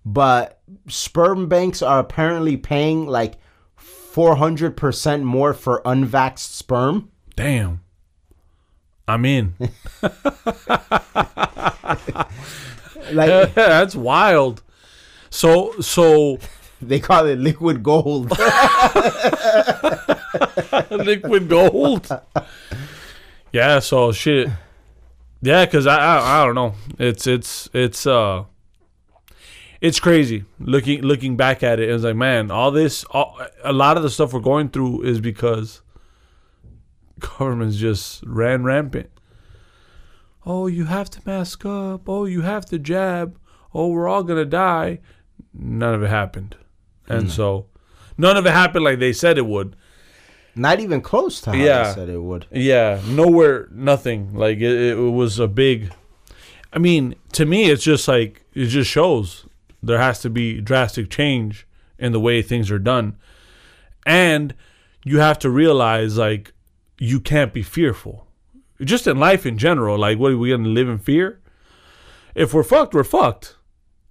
But sperm banks are apparently paying like 400% more for unvaxxed sperm. damn i'm in Like that's wild so so they call it liquid gold. liquid gold yeah so shit yeah because I, I i don't know it's it's it's uh it's crazy looking looking back at it. It was like, man, all this, all, a lot of the stuff we're going through is because governments just ran rampant. Oh, you have to mask up. Oh, you have to jab. Oh, we're all gonna die. None of it happened, and so none of it happened like they said it would. Not even close to how Yeah. they said it would. Yeah, nowhere, nothing. Like it, it was a big. I mean, to me, it's just like it just shows there has to be drastic change in the way things are done, and you have to realize like you can't be fearful. Just in life in general, like what are we gonna live in fear? If we're fucked, we're fucked.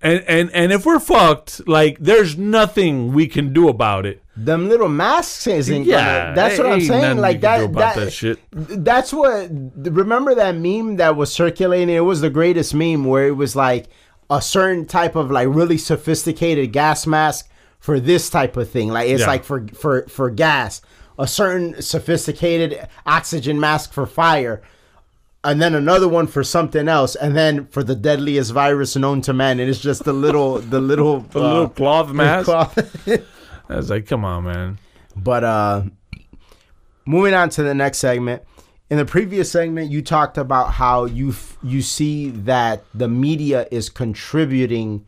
And and and if we're fucked, like there's nothing we can do about it. Them little masks isn't. Yeah, gonna, that's what I'm saying. Like that. that, that shit. That's what. Remember that meme that was circulating? It was the greatest meme where it was like a certain type of like really sophisticated gas mask for this type of thing. Like it's Yeah. like for for for gas, a certain sophisticated oxygen mask for fire. And then another one for something else, and then for the deadliest virus known to man, and it's just the little, the little, A little uh, cloth mask. cloth. I was like, come on, man. But uh moving on to the next segment. In the previous segment, you talked about how you f- you see that the media is contributing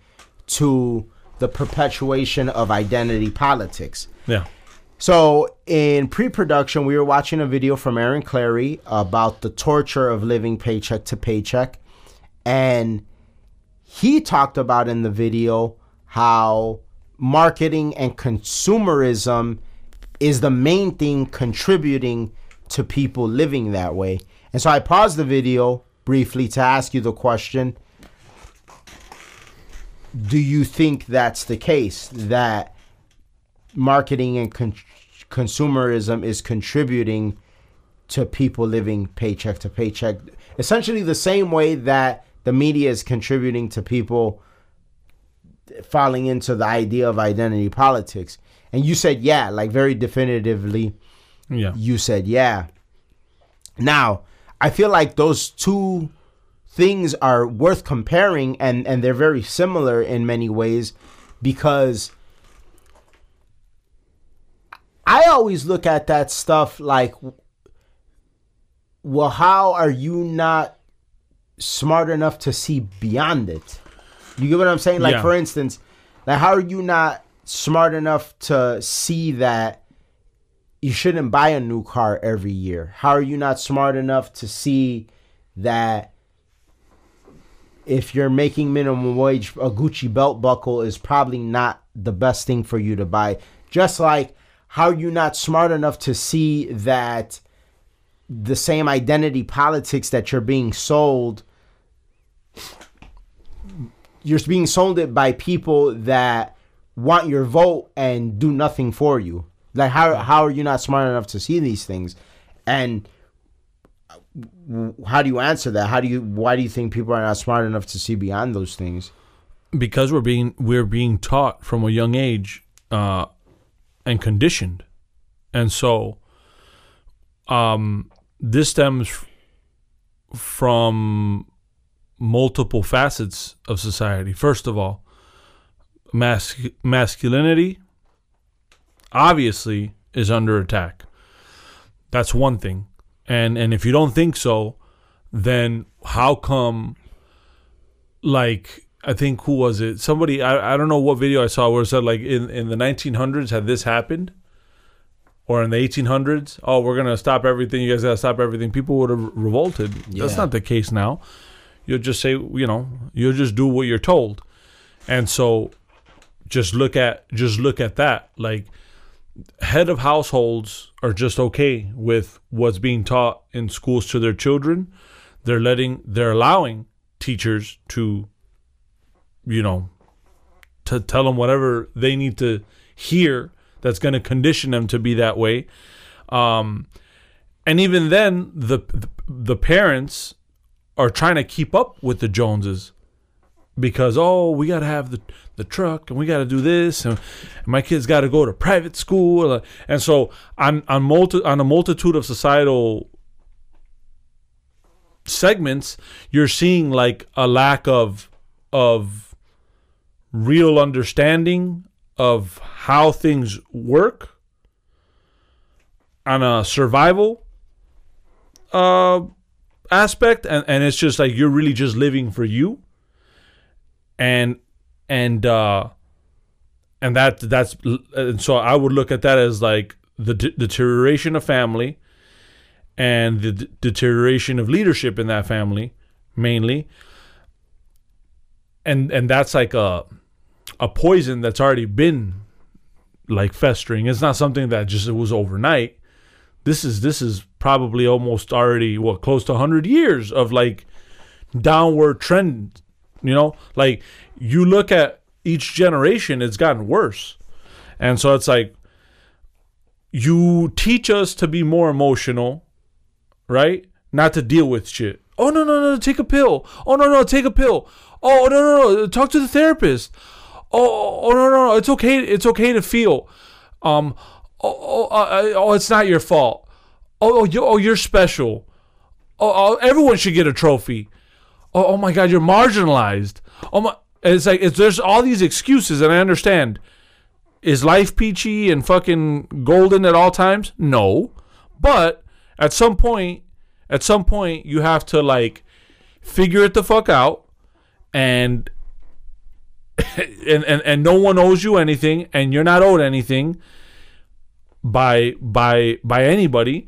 to the perpetuation of identity politics. Yeah. So in pre-production, we were watching a video from Aaron Clarey about the torture of living paycheck to paycheck, and he talked about in the video how marketing and consumerism is the main thing contributing to people living that way. And so I paused the video briefly to ask you the question Do you think that's the case? That marketing and con- consumerism is contributing to people living paycheck to paycheck? Essentially, the same way that the media is contributing to people falling into the idea of identity politics. And you said, yeah, like very definitively, Yeah. you said, yeah. Now, I feel like those two things are worth comparing and, and they're very similar in many ways because I always look at that stuff like, well, how are you not smart enough to see beyond it? You get what I'm saying? Like, Yeah. for instance, like, how are you not smart enough to see that you shouldn't buy a new car every year? How are you not smart enough to see that if you're making minimum wage, a Gucci belt buckle is probably not the best thing for you to buy? Just like, how are you not smart enough to see that the same identity politics that you're being sold you're being sold it by people that want your vote and do nothing for you. Like how how are you not smart enough to see these things? And how do you answer that? How do you why do you think people are not smart enough to see beyond those things? because we're being we're being taught from a young age uh, and conditioned, and so um, this stems f- from multiple facets of society. First of all, mas- masculinity obviously is under attack. That's one thing, and and if you don't think so, then how come? like I think who was it? Somebody I, I don't know what video I saw where it said like in, in the 1900s had this happened, or in the 1800s, oh we're gonna stop everything. You guys gotta stop everything. People would have revolted. That's not the case now. You'll just say you know you'll just do what you're told, and so just look at just look at that. Like head of households are just okay with what's being taught in schools to their children. They're letting they're allowing teachers to you know to tell them whatever they need to hear that's going to condition them to be that way. Um and even then the the parents are trying to keep up with the joneses because oh we got to have the the truck and we got to do this and, and my kids got to go to private school. And so on on multi on a multitude of societal segments you're seeing like a lack of of real understanding of how things work on a survival uh aspect and, and it's just like you're really just living for you. And and uh and that that's and so i would look at that as like the de- deterioration of family and the deterioration of leadership in that family mainly. And and that's like a a poison that's already been like festering. It's not something that just it was overnight this is this is probably almost already what close to 100 years of like downward trend you know? Like you look at each generation it's gotten worse. And so it's like you teach us to be more emotional right? Not to deal with shit. Oh no no no take a pill. Oh no no take a pill. Oh no no no talk to the therapist. Oh oh no no no it's okay it's okay to feel um oh oh, uh, oh it's not your fault. Oh oh, you, oh you're special. Oh, oh everyone should get a trophy. Oh, oh my god you're marginalized. Oh my it's like it's there's all these excuses and i understand. Is life peachy and fucking golden at all times? No. But at some point at some point you have to like figure it the fuck out and and, and and no one owes you anything and you're not owed anything by by by anybody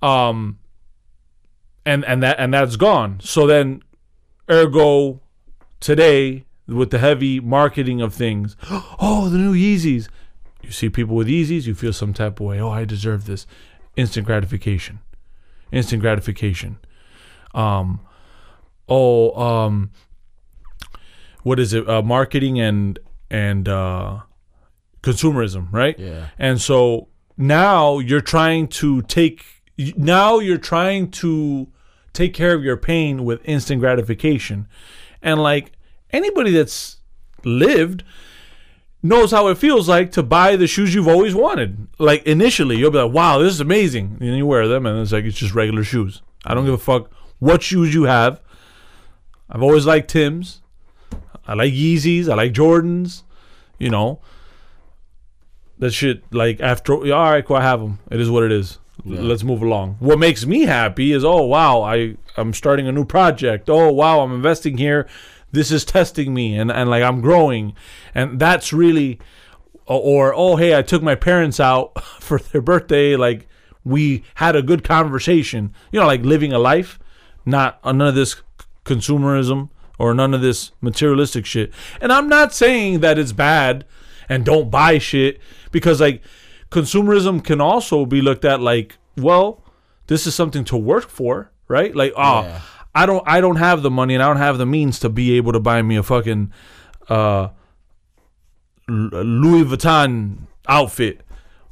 um and and that and that's gone. So then ergo today with the heavy marketing of things oh the new yeezys. You see people with yeezys you feel some type of way oh i deserve this. Instant gratification. Instant gratification. Um oh um what is it? Uh, marketing and and uh consumerism right? Yeah. and so now you're trying to take now you're trying to take care of your pain with instant gratification. And like anybody that's lived knows how it feels like to buy the shoes you've always wanted. Like initially you'll be like wow this is amazing. And you wear them and it's like it's just regular shoes. I don't give a fuck what shoes you have. I've always liked tim's. I like yeezys. I like jordans you know that shit like after all right, cool, I have them. It is what it is. Yeah. Let's move along. What makes me happy is oh wow, I I'm starting a new project. Oh wow, I'm investing here. This is testing me and and like I'm growing, and that's really or oh hey, I took my parents out for their birthday. Like we had a good conversation. You know, like living a life, not uh, none of this consumerism or none of this materialistic shit. And I'm not saying that it's bad and don't buy shit because like consumerism can also be looked at like, well, this is something to work for, right? Like, oh, Yeah. I don't I don't have the money and I don't have the means to be able to buy me a fucking uh Louis Vuitton outfit,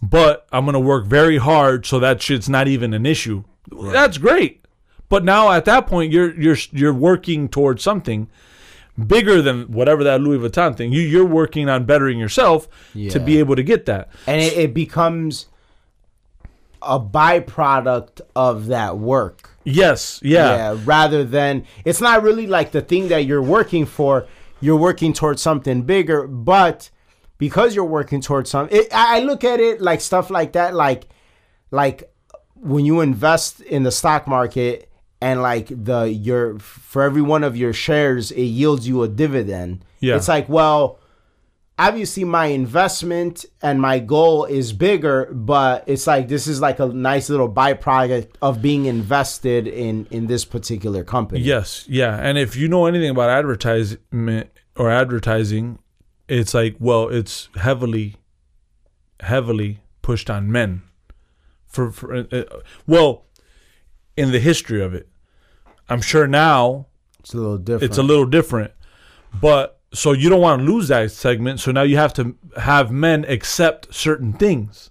but I'm gonna work very hard so that shit's not even an issue. That's great, but now at that point you're you're you're working towards something bigger than whatever that Louis Vuitton thing. You you're working on bettering yourself to be able to get that. and it, it becomes a byproduct of that work. Yes, yeah, rather than it's not really like the thing that you're working for. You're working towards something bigger, but because you're working towards something, it, I I look at it like stuff like that, like like when you invest in the stock market and like the your for every one of your shares, it yields you a dividend. Yeah. it's like well obviously my investment and my goal is bigger but it's like this is like a nice little byproduct of being invested in in this particular company Yes, yeah. And if you know anything about advertisement or advertising, it's like, well, it's heavily, heavily pushed on men. For, for uh, uh, well, in the history of it, I'm sure now it's a little different it's a little different. But so you don't want to lose that segment. So now you have to have men accept certain things.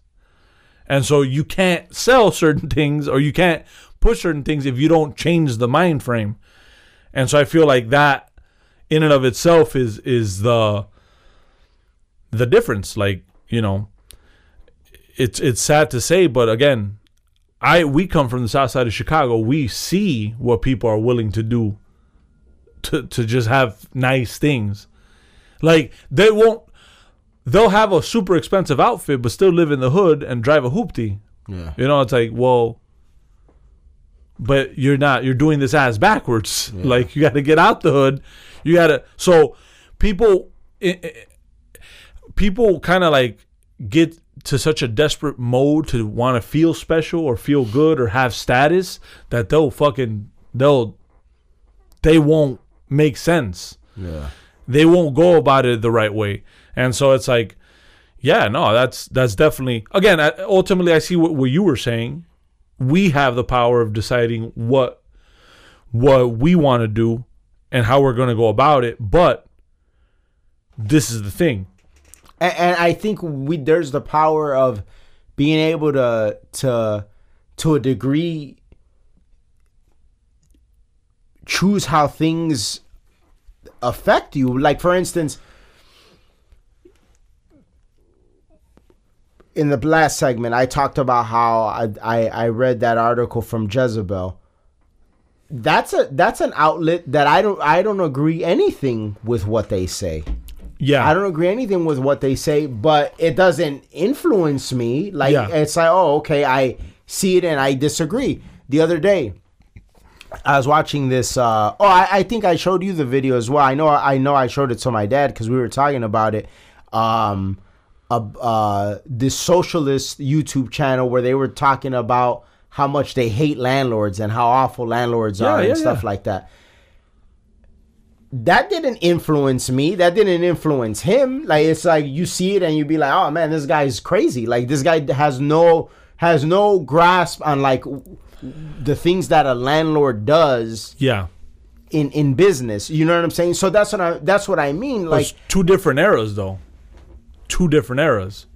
And so you can't sell certain things or you can't push certain things if you don't change the mind frame. And so I feel like that in and of itself is is the the difference. Like, you know, it's it's sad to say, but again, I we come from the south side of Chicago. We see what people are willing to do to to just have nice things. Like they won't they'll have a super expensive outfit but still live in the hood and drive a hoopty. yeah You know, it's like, well but you're not you're doing this ass backwards. Like you got to get out the hood. You got to so people i- i- people kind of like get to such a desperate mode to want to feel special or feel good or have status that they'll fucking they'll they won't make sense. Yeah. They won't go about it the right way. And so it's like yeah no that's that's definitely again ultimately i see what, what you were saying. We have the power of deciding what what we want to do and how we're going to go about it but this is the thing and, and I think we there's the power of being able to to to a degree choose how things affect you. Like for instance, in the last segment, I talked about how I, I, I read that article from Jezebel. That's a that's an outlet that I don't I don't agree anything with what they say. Yeah I don't agree anything with what they say, but it doesn't influence me. Like Yeah. it's like, oh, okay, I see it and I disagree. The other day, I was watching this. Uh, oh, I, I think I showed you the video as well. I know, I know, I showed it to my dad because we were talking about it. Um, uh, uh, this socialist YouTube channel where they were talking about how much they hate landlords and how awful landlords Yeah, are and yeah, stuff yeah. like that that didn't influence me. That didn't influence him. Like it's like you see it and you be like, oh man, this guy is crazy. Like this guy has no has no grasp on like the things that a landlord does yeah in in business. You know what I'm saying? So that's what I that's what I mean. Like It's two different eras though. Two different eras.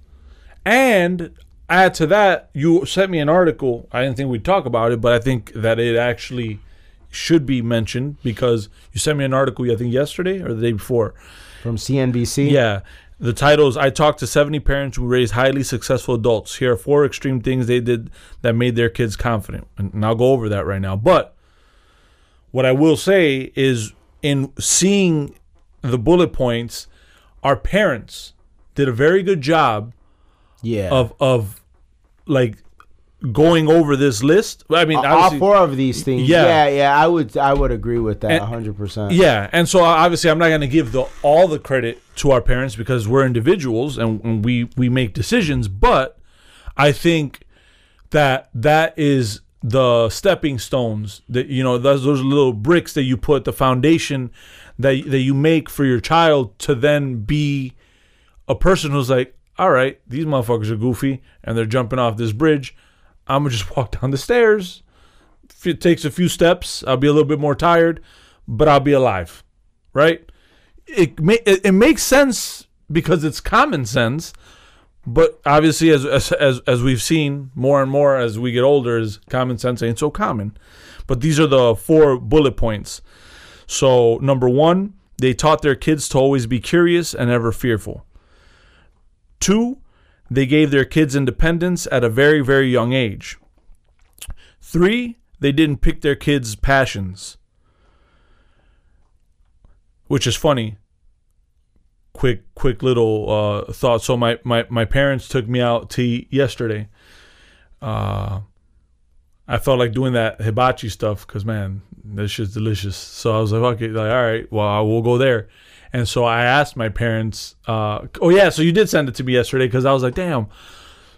And add to that, you sent me an article. I didn't think we'd talk about it, but I think that it actually should be mentioned because you sent me an article I think yesterday or the day before. from CNBC. Yeah. The title is I talked to 70 parents who raised highly successful adults. Here are four extreme things they did that made their kids confident. And and I'll go over that right now. But what I will say is in seeing the bullet points, our parents did a very good job Yeah. of of like going over this list. I mean, all four of these things. Yeah. Yeah. yeah, I would I would agree with that 100%. Yeah, and so uh, obviously I'm not going to give the all the credit to our parents because we're individuals and, and we we make decisions. But I think that that is the stepping stones that you know those those little bricks that you put the foundation that that you make for your child to then be a person who's like, all right, these motherfuckers are goofy and they're jumping off this bridge. I'm gonna just walk down the stairs. If it takes a few steps, I'll be a little bit more tired, but I'll be alive, right? It ma- it, it makes sense because it's common sense, but obviously, as, as as as we've seen more and more as we get older, is common sense ain't so common. But these are the four bullet points. So number one, they taught their kids to always be curious and never fearful. Two, they gave their kids independence at a very, very young age. Three, they didn't pick their kids' passions. Which is funny. Quick, quick little uh, thought. So my, my, my parents took me out to eat yesterday. Uh, I felt like doing that hibachi stuff because man, this shit's delicious. So I was like, okay, like all right, well I will go there. And so I asked my parents. Uh, oh yeah, so you did send it to me yesterday because I was like, damn.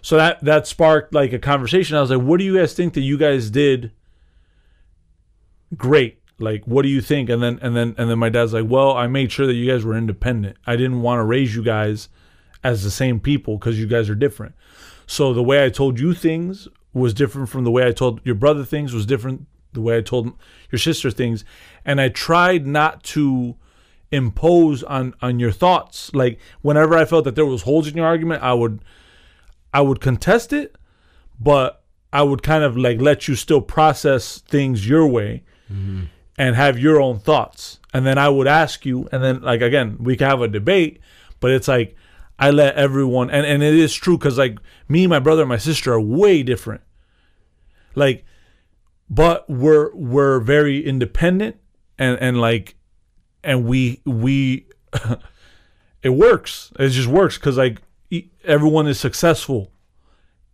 So that that sparked like a conversation. I was like, what do you guys think that you guys did? Great. Like, what do you think? And then and then and then my dad's like, well, I made sure that you guys were independent. I didn't want to raise you guys as the same people because you guys are different. So the way I told you things was different from the way I told your brother things was different the way I told your sister things and I tried not to impose on on your thoughts. Like whenever I felt that there was holes in your argument I would I would contest it but I would kind of like let you still process things your way mm-hmm. and have your own thoughts. And then I would ask you and then like again we can have a debate but it's like I let everyone and, and it is true because like me, my brother, and my sister are way different. Like, but we're we're very independent and and like and we we it works. It just works because like everyone is successful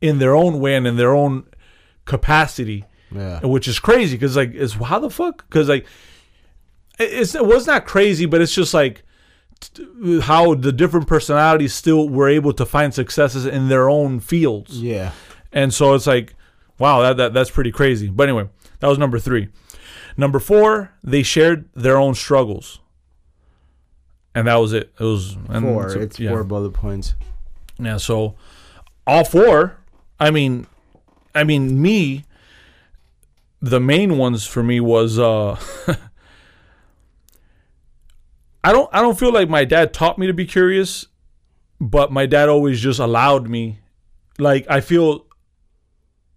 in their own way and in their own capacity, Yeah. which is crazy because like it's how the fuck because like it's it was not crazy, but it's just like t- how the different personalities still were able to find successes in their own fields. Yeah. And so it's like, wow, that, that that's pretty crazy. But anyway, that was number three. Number four, they shared their own struggles, and that was it. It was and Four. so- it's yeah. four bullet points. Yeah, so all four. I mean, I mean me. The main ones for me was uh I don't I don't feel like my dad taught me to be curious, but my dad always just allowed me. Like I feel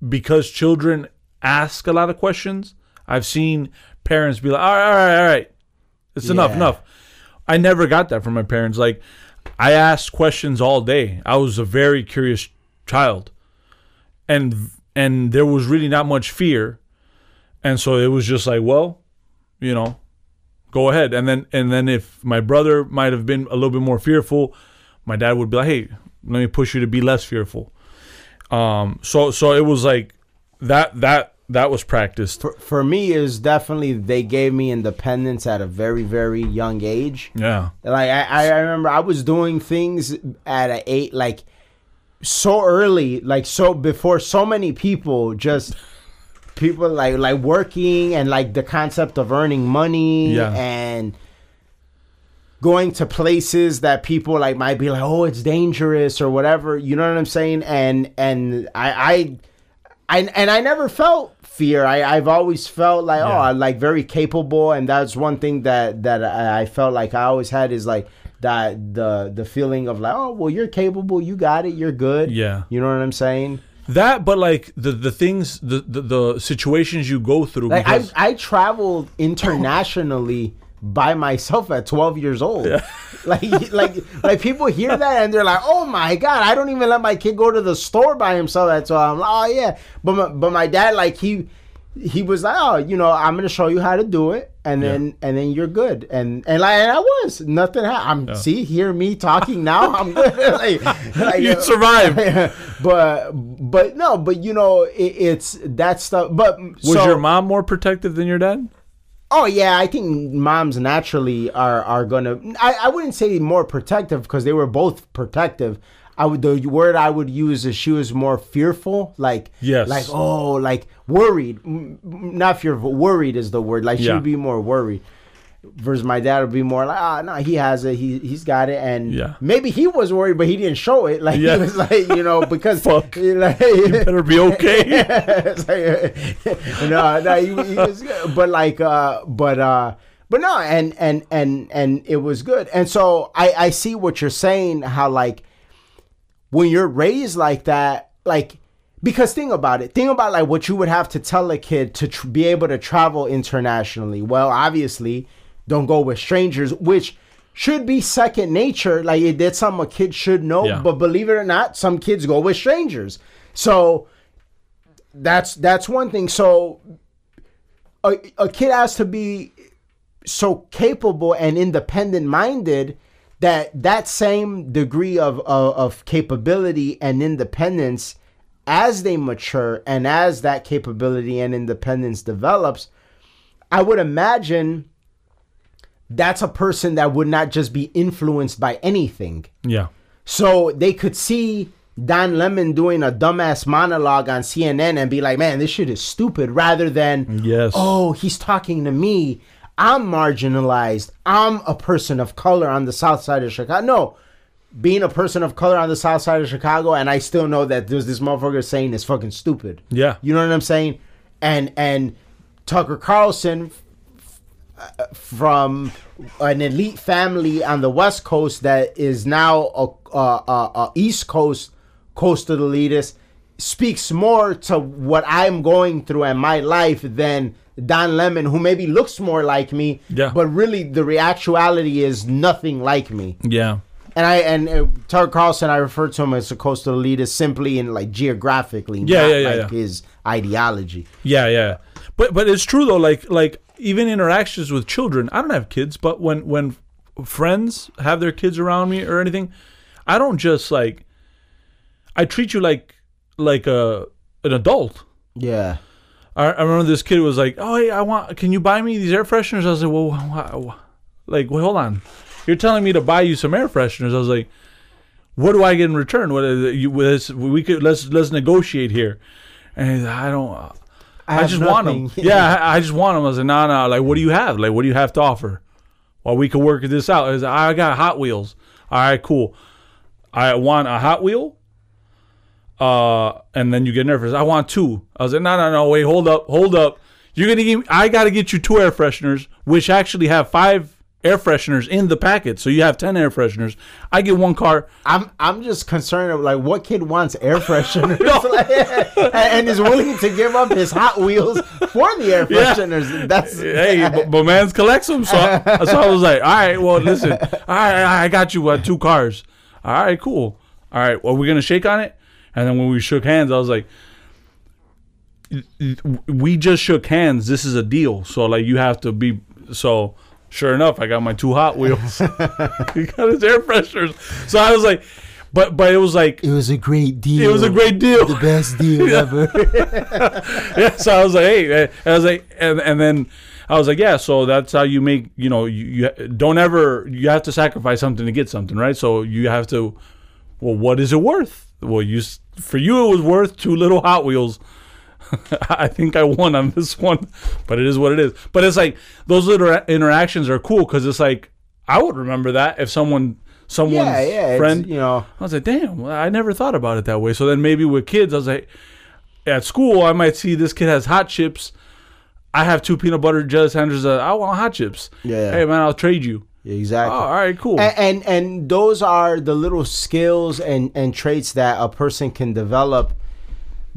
because children ask a lot of questions. I've seen parents be like, "All right, all right, all right, it's enough, enough." I never got that from my parents. Like I asked questions all day. I was a very curious child. And and there was really not much fear. And so it was just like, well, you know, go ahead. And then and then if my brother might have been a little bit more fearful, my dad would be like, "Hey, let me push you to be less fearful." Um so so it was like that that that was practiced. For, for me, is definitely they gave me independence at a very, very young age. Yeah. Like I, I remember I was doing things at a eight like so early, like so before so many people just people like like working and like the concept of earning money Yeah. and going to places that people like might be like, oh, it's dangerous or whatever. You know what I'm saying? And and I I, I and I never felt fear. I I've always felt like oh, Yeah. oh, I'm like very capable, and that's one thing that that I, I felt like I always had is like that the the feeling of like oh well you're capable, you got it, you're good. Yeah. You know what I'm saying? That but like the the things the the, the situations you go through Like I I traveled internationally by myself at 12 years old. Like like like people hear that and they're like, "Oh my god, I don't even let my kid go to the store by himself." That's why I'm like, "Oh yeah." But my, but my dad like he he was like, "Oh, you know, I'm gonna show you how to do it, and then and then you're good." And and like and I was nothing. I'm see hear me talking now. I'm good. like, like, You survived. but but no, but you know, it, it's that stuff. But Was so, your mom more protective than your dad? Oh yeah, I think moms naturally are are gonna. I, I wouldn't say more protective because they were both protective. I would the word I would use is she was more fearful, like Yes. like oh, like worried. Not fearful, worried is the word. Like she'd be more worried. Versus my dad would be more like, ah, no, he has it, he he's got it, and Yeah. maybe he was worried, but he didn't show it. Like Yeah. he was like, you know, because Fuck. like, Better be okay. Like, no, no, he, he was good. But like, uh, but uh, but no, and and and and it was good. And so I I see what you're saying. How like when you're raised like that, like because think about it. Think about like what you would have to tell a kid to tr- be able to travel internationally. Well, obviously, don't go with strangers, which should be second nature. Like it- that's something a kid should know. Yeah. But believe it or not, some kids go with strangers. So that's that's one thing. So a, a kid has to be so capable and independent minded that that same degree of, of of capability and independence as they mature and as that capability and independence develops i would imagine that's a person that would not just be influenced by anything yeah. so they could see Don Lemon doing a dumbass monologue on CNN and be like, man, this shit is stupid, rather than, Yes. oh, he's talking to me. I'm marginalized. I'm a person of color on the south side of Chicago. No, being a person of color on the south side of Chicago, and I still know that there's this motherfucker saying is fucking stupid. Yeah. You know what I'm saying? And and Tucker Carlson from an elite family on the West Coast that is now a, a, a, East Coast coastal elitist speaks more to what I'm going through and my life than Don Lemon, who maybe looks more like me, Yeah. but really the actuality is nothing like me. Yeah. And I and uh, Tucker Carlson, I refer to him as a coastal elitist simply in like geographically, Yeah, not yeah, yeah, like yeah. his ideology. Yeah, yeah. But but it's true though. Like like even interactions with children. I don't have kids, but when when friends have their kids around me or anything, I don't just like. I treat you like like a an adult. Yeah. I, I remember this kid was like, "Oh, hey, I want. Can you buy me these air fresheners?" I was like, "Well, why, why? like, wait, hold on. You're telling me to buy you some air fresheners?" I was like, "What do I get in return? What is it, you? Let's, we could let's let's negotiate here." And like, I don't. I, have just want them. Yeah, I, I just want them. I was like, no, no. Like, what do you have? Like, what do you have to offer? Well, we could work this out. I, was like, I got Hot Wheels. All right, cool. I want a Hot Wheel. Uh, and then you get nervous. I want two. I was like, no, no, no. Wait, hold up, hold up. You're gonna give. Me, I got to get you two air fresheners, which actually have five air fresheners in the packet. So you have ten air fresheners. I get one car. I'm I'm just concerned of like what kid wants air fresheners and, and is willing to give up his Hot Wheels for the air Yeah. fresheners. That's hey, but, but man's collects them. So, so I was like, all right, well, listen, all right, I got you uh, two cars. All right, cool. All right, well, we're gonna shake on it. And then when we shook hands, I was like, we just shook hands. This is a deal. So like, you have to be. So sure enough, I got my two Hot Wheels. he got his air fresheners. So I was like, but but it was like it was a great deal. it was a great deal. the best deal ever. yeah, so I was like, hey, and I was like, and, and then I was like, yeah, so that's how you make, you know, you, you don't ever, you have to sacrifice something to get something, right? So you have to, well, what is it worth? Well, you, for you, it was worth two little Hot Wheels. I think I won on this one, but it is what it is. But it's like those little interactions are cool because it's like I would remember that if someone, someone's yeah, yeah. friend, you know, I was like, damn, I never thought about it that way. So then maybe with kids, I was like, at school, I might see this kid has hot chips. I have two peanut butter jelly sandwiches. Uh, I want hot chips. Yeah. Hey, man, I'll trade you. exactly. Oh, all right, cool. and, and and those are the little skills and and traits that a person can develop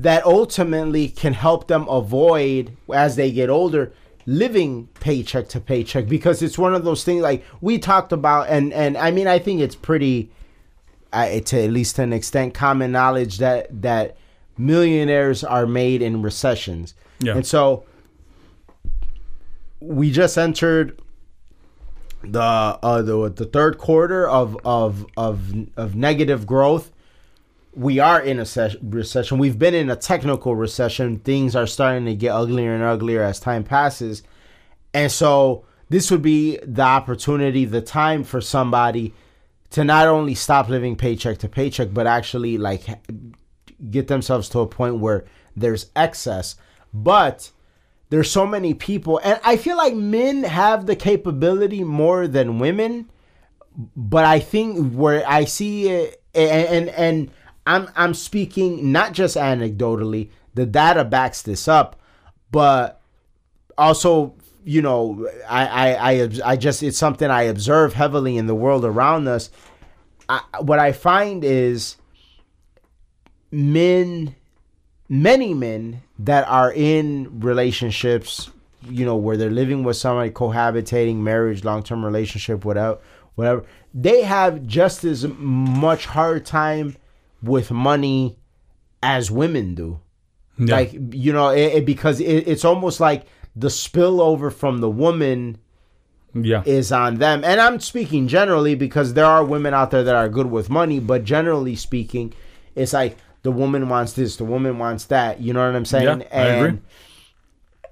that ultimately can help them avoid as they get older living paycheck to paycheck because it's one of those things like we talked about and and I mean I think it's pretty uh, to at least to an extent common knowledge that that millionaires are made in recessions Yeah. And so we just entered the uh the the third quarter of of of of negative growth. We are in a recession. We've been in a technical recession. Things are starting to get uglier and uglier as time passes. And so this would be the opportunity, the time for somebody to not only stop living paycheck to paycheck, but actually like get themselves to a point where there's excess. But there's so many people, and I feel like men have the capability more than women. But I think where I see it, and and, and I'm I'm speaking not just anecdotally. The data backs this up, but also you know I, I i i just it's something i observe heavily in the world around us I, what i find is men many men that are in relationships you know where they're living with somebody cohabitating marriage long-term relationship whatever whatever they have just as much hard time with money as women do. Yeah. like you know it, it- because it, it's almost like the spillover from the woman yeah. is on them. And i'm speaking generally because there are women out there that are good with money but generally speaking it's like the woman wants this the woman wants that. You know what i'm saying? Yeah, and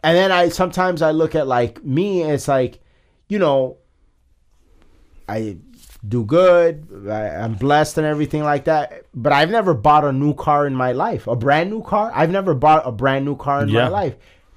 and then i sometimes i look at like me it's like you know i do good I, i'm blessed and everything like that but i've never bought a new car in my life a brand new car i've never bought a brand new car in my life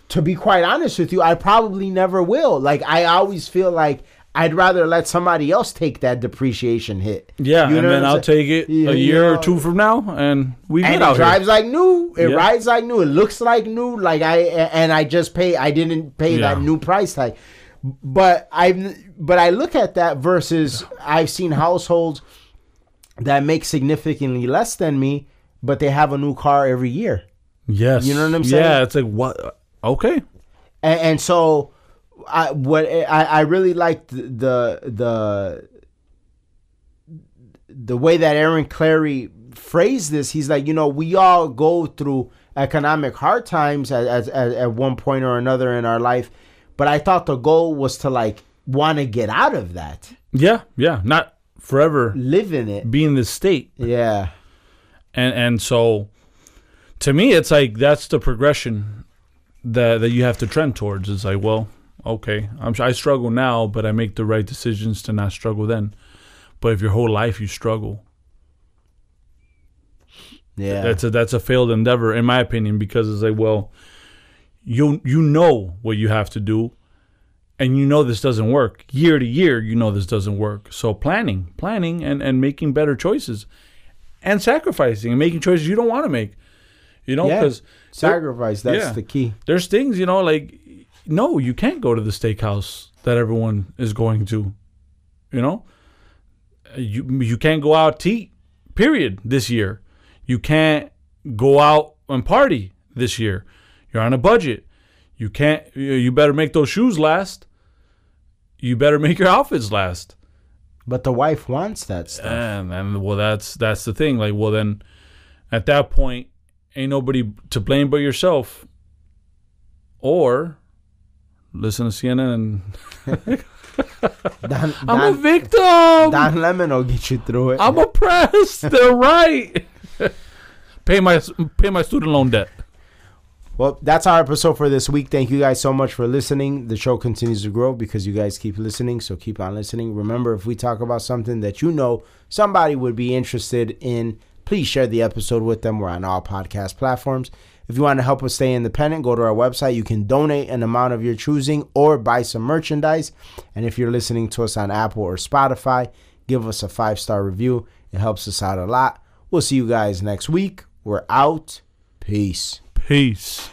to be quite honest with you i probably never will like i always feel like i'd rather let somebody else take that depreciation hit Yeah, You and then I'll saying? take it Yeah, a you year know, or two from now, and we and it drives here. like new. It Yeah. rides like new. It looks like new. Like I and I just pay. I didn't pay that new price tag. But I but I look at that versus I've seen households that make significantly less than me, but they have a new car every year. Yes, You know what I'm saying. Yeah, it's like what? Okay, and, and so I what I, I really liked the the the way that Aaron Clarey phrased this. He's like, you know, we all go through economic hard times at, at, at, at one point or another in our life, but I thought the goal was to like want to get out of that, yeah, yeah, not forever live in it. be in this state, Yeah, and and so to me, it's like that's the progression that that you have to trend towards. It's like, well, okay, I'm I struggle now, but I make the right decisions to not struggle then. But if your whole life you struggle, yeah, that's a that's a failed endeavor in my opinion because it's like well you you know what you have to do and you know this doesn't work year to year you know this doesn't work so planning planning and and making better choices and sacrificing and making choices you don't want to make you know Yeah. because sacrifice. That's yeah. the key. there's things you know like no you can't go to the steakhouse that everyone is going to you know you you can't go out to eat period this year you can't go out and party this year you're on a budget. You can't you better make those shoes last. You better make your outfits last. But the wife wants that stuff. and and well that's that's the thing. Like well then at that point ain't nobody to blame but yourself. Or listen to CNN and I'm a victim! Don Lemon will get you through it. I'm oppressed. They're right. Pay my pay my student loan debt Well, that's our episode for this week. Thank you guys so much for listening. The show continues to grow because you guys keep listening, so keep on listening. Remember, if we talk about something that you know somebody would be interested in, please share the episode with them. We're on all podcast platforms. If you want to help us stay independent, go to our website. You can donate an amount of your choosing or buy some merchandise. And if you're listening to us on Apple or Spotify, give us a five star review. It helps us out a lot. We'll see you guys next week. We're out. Peace. Peace.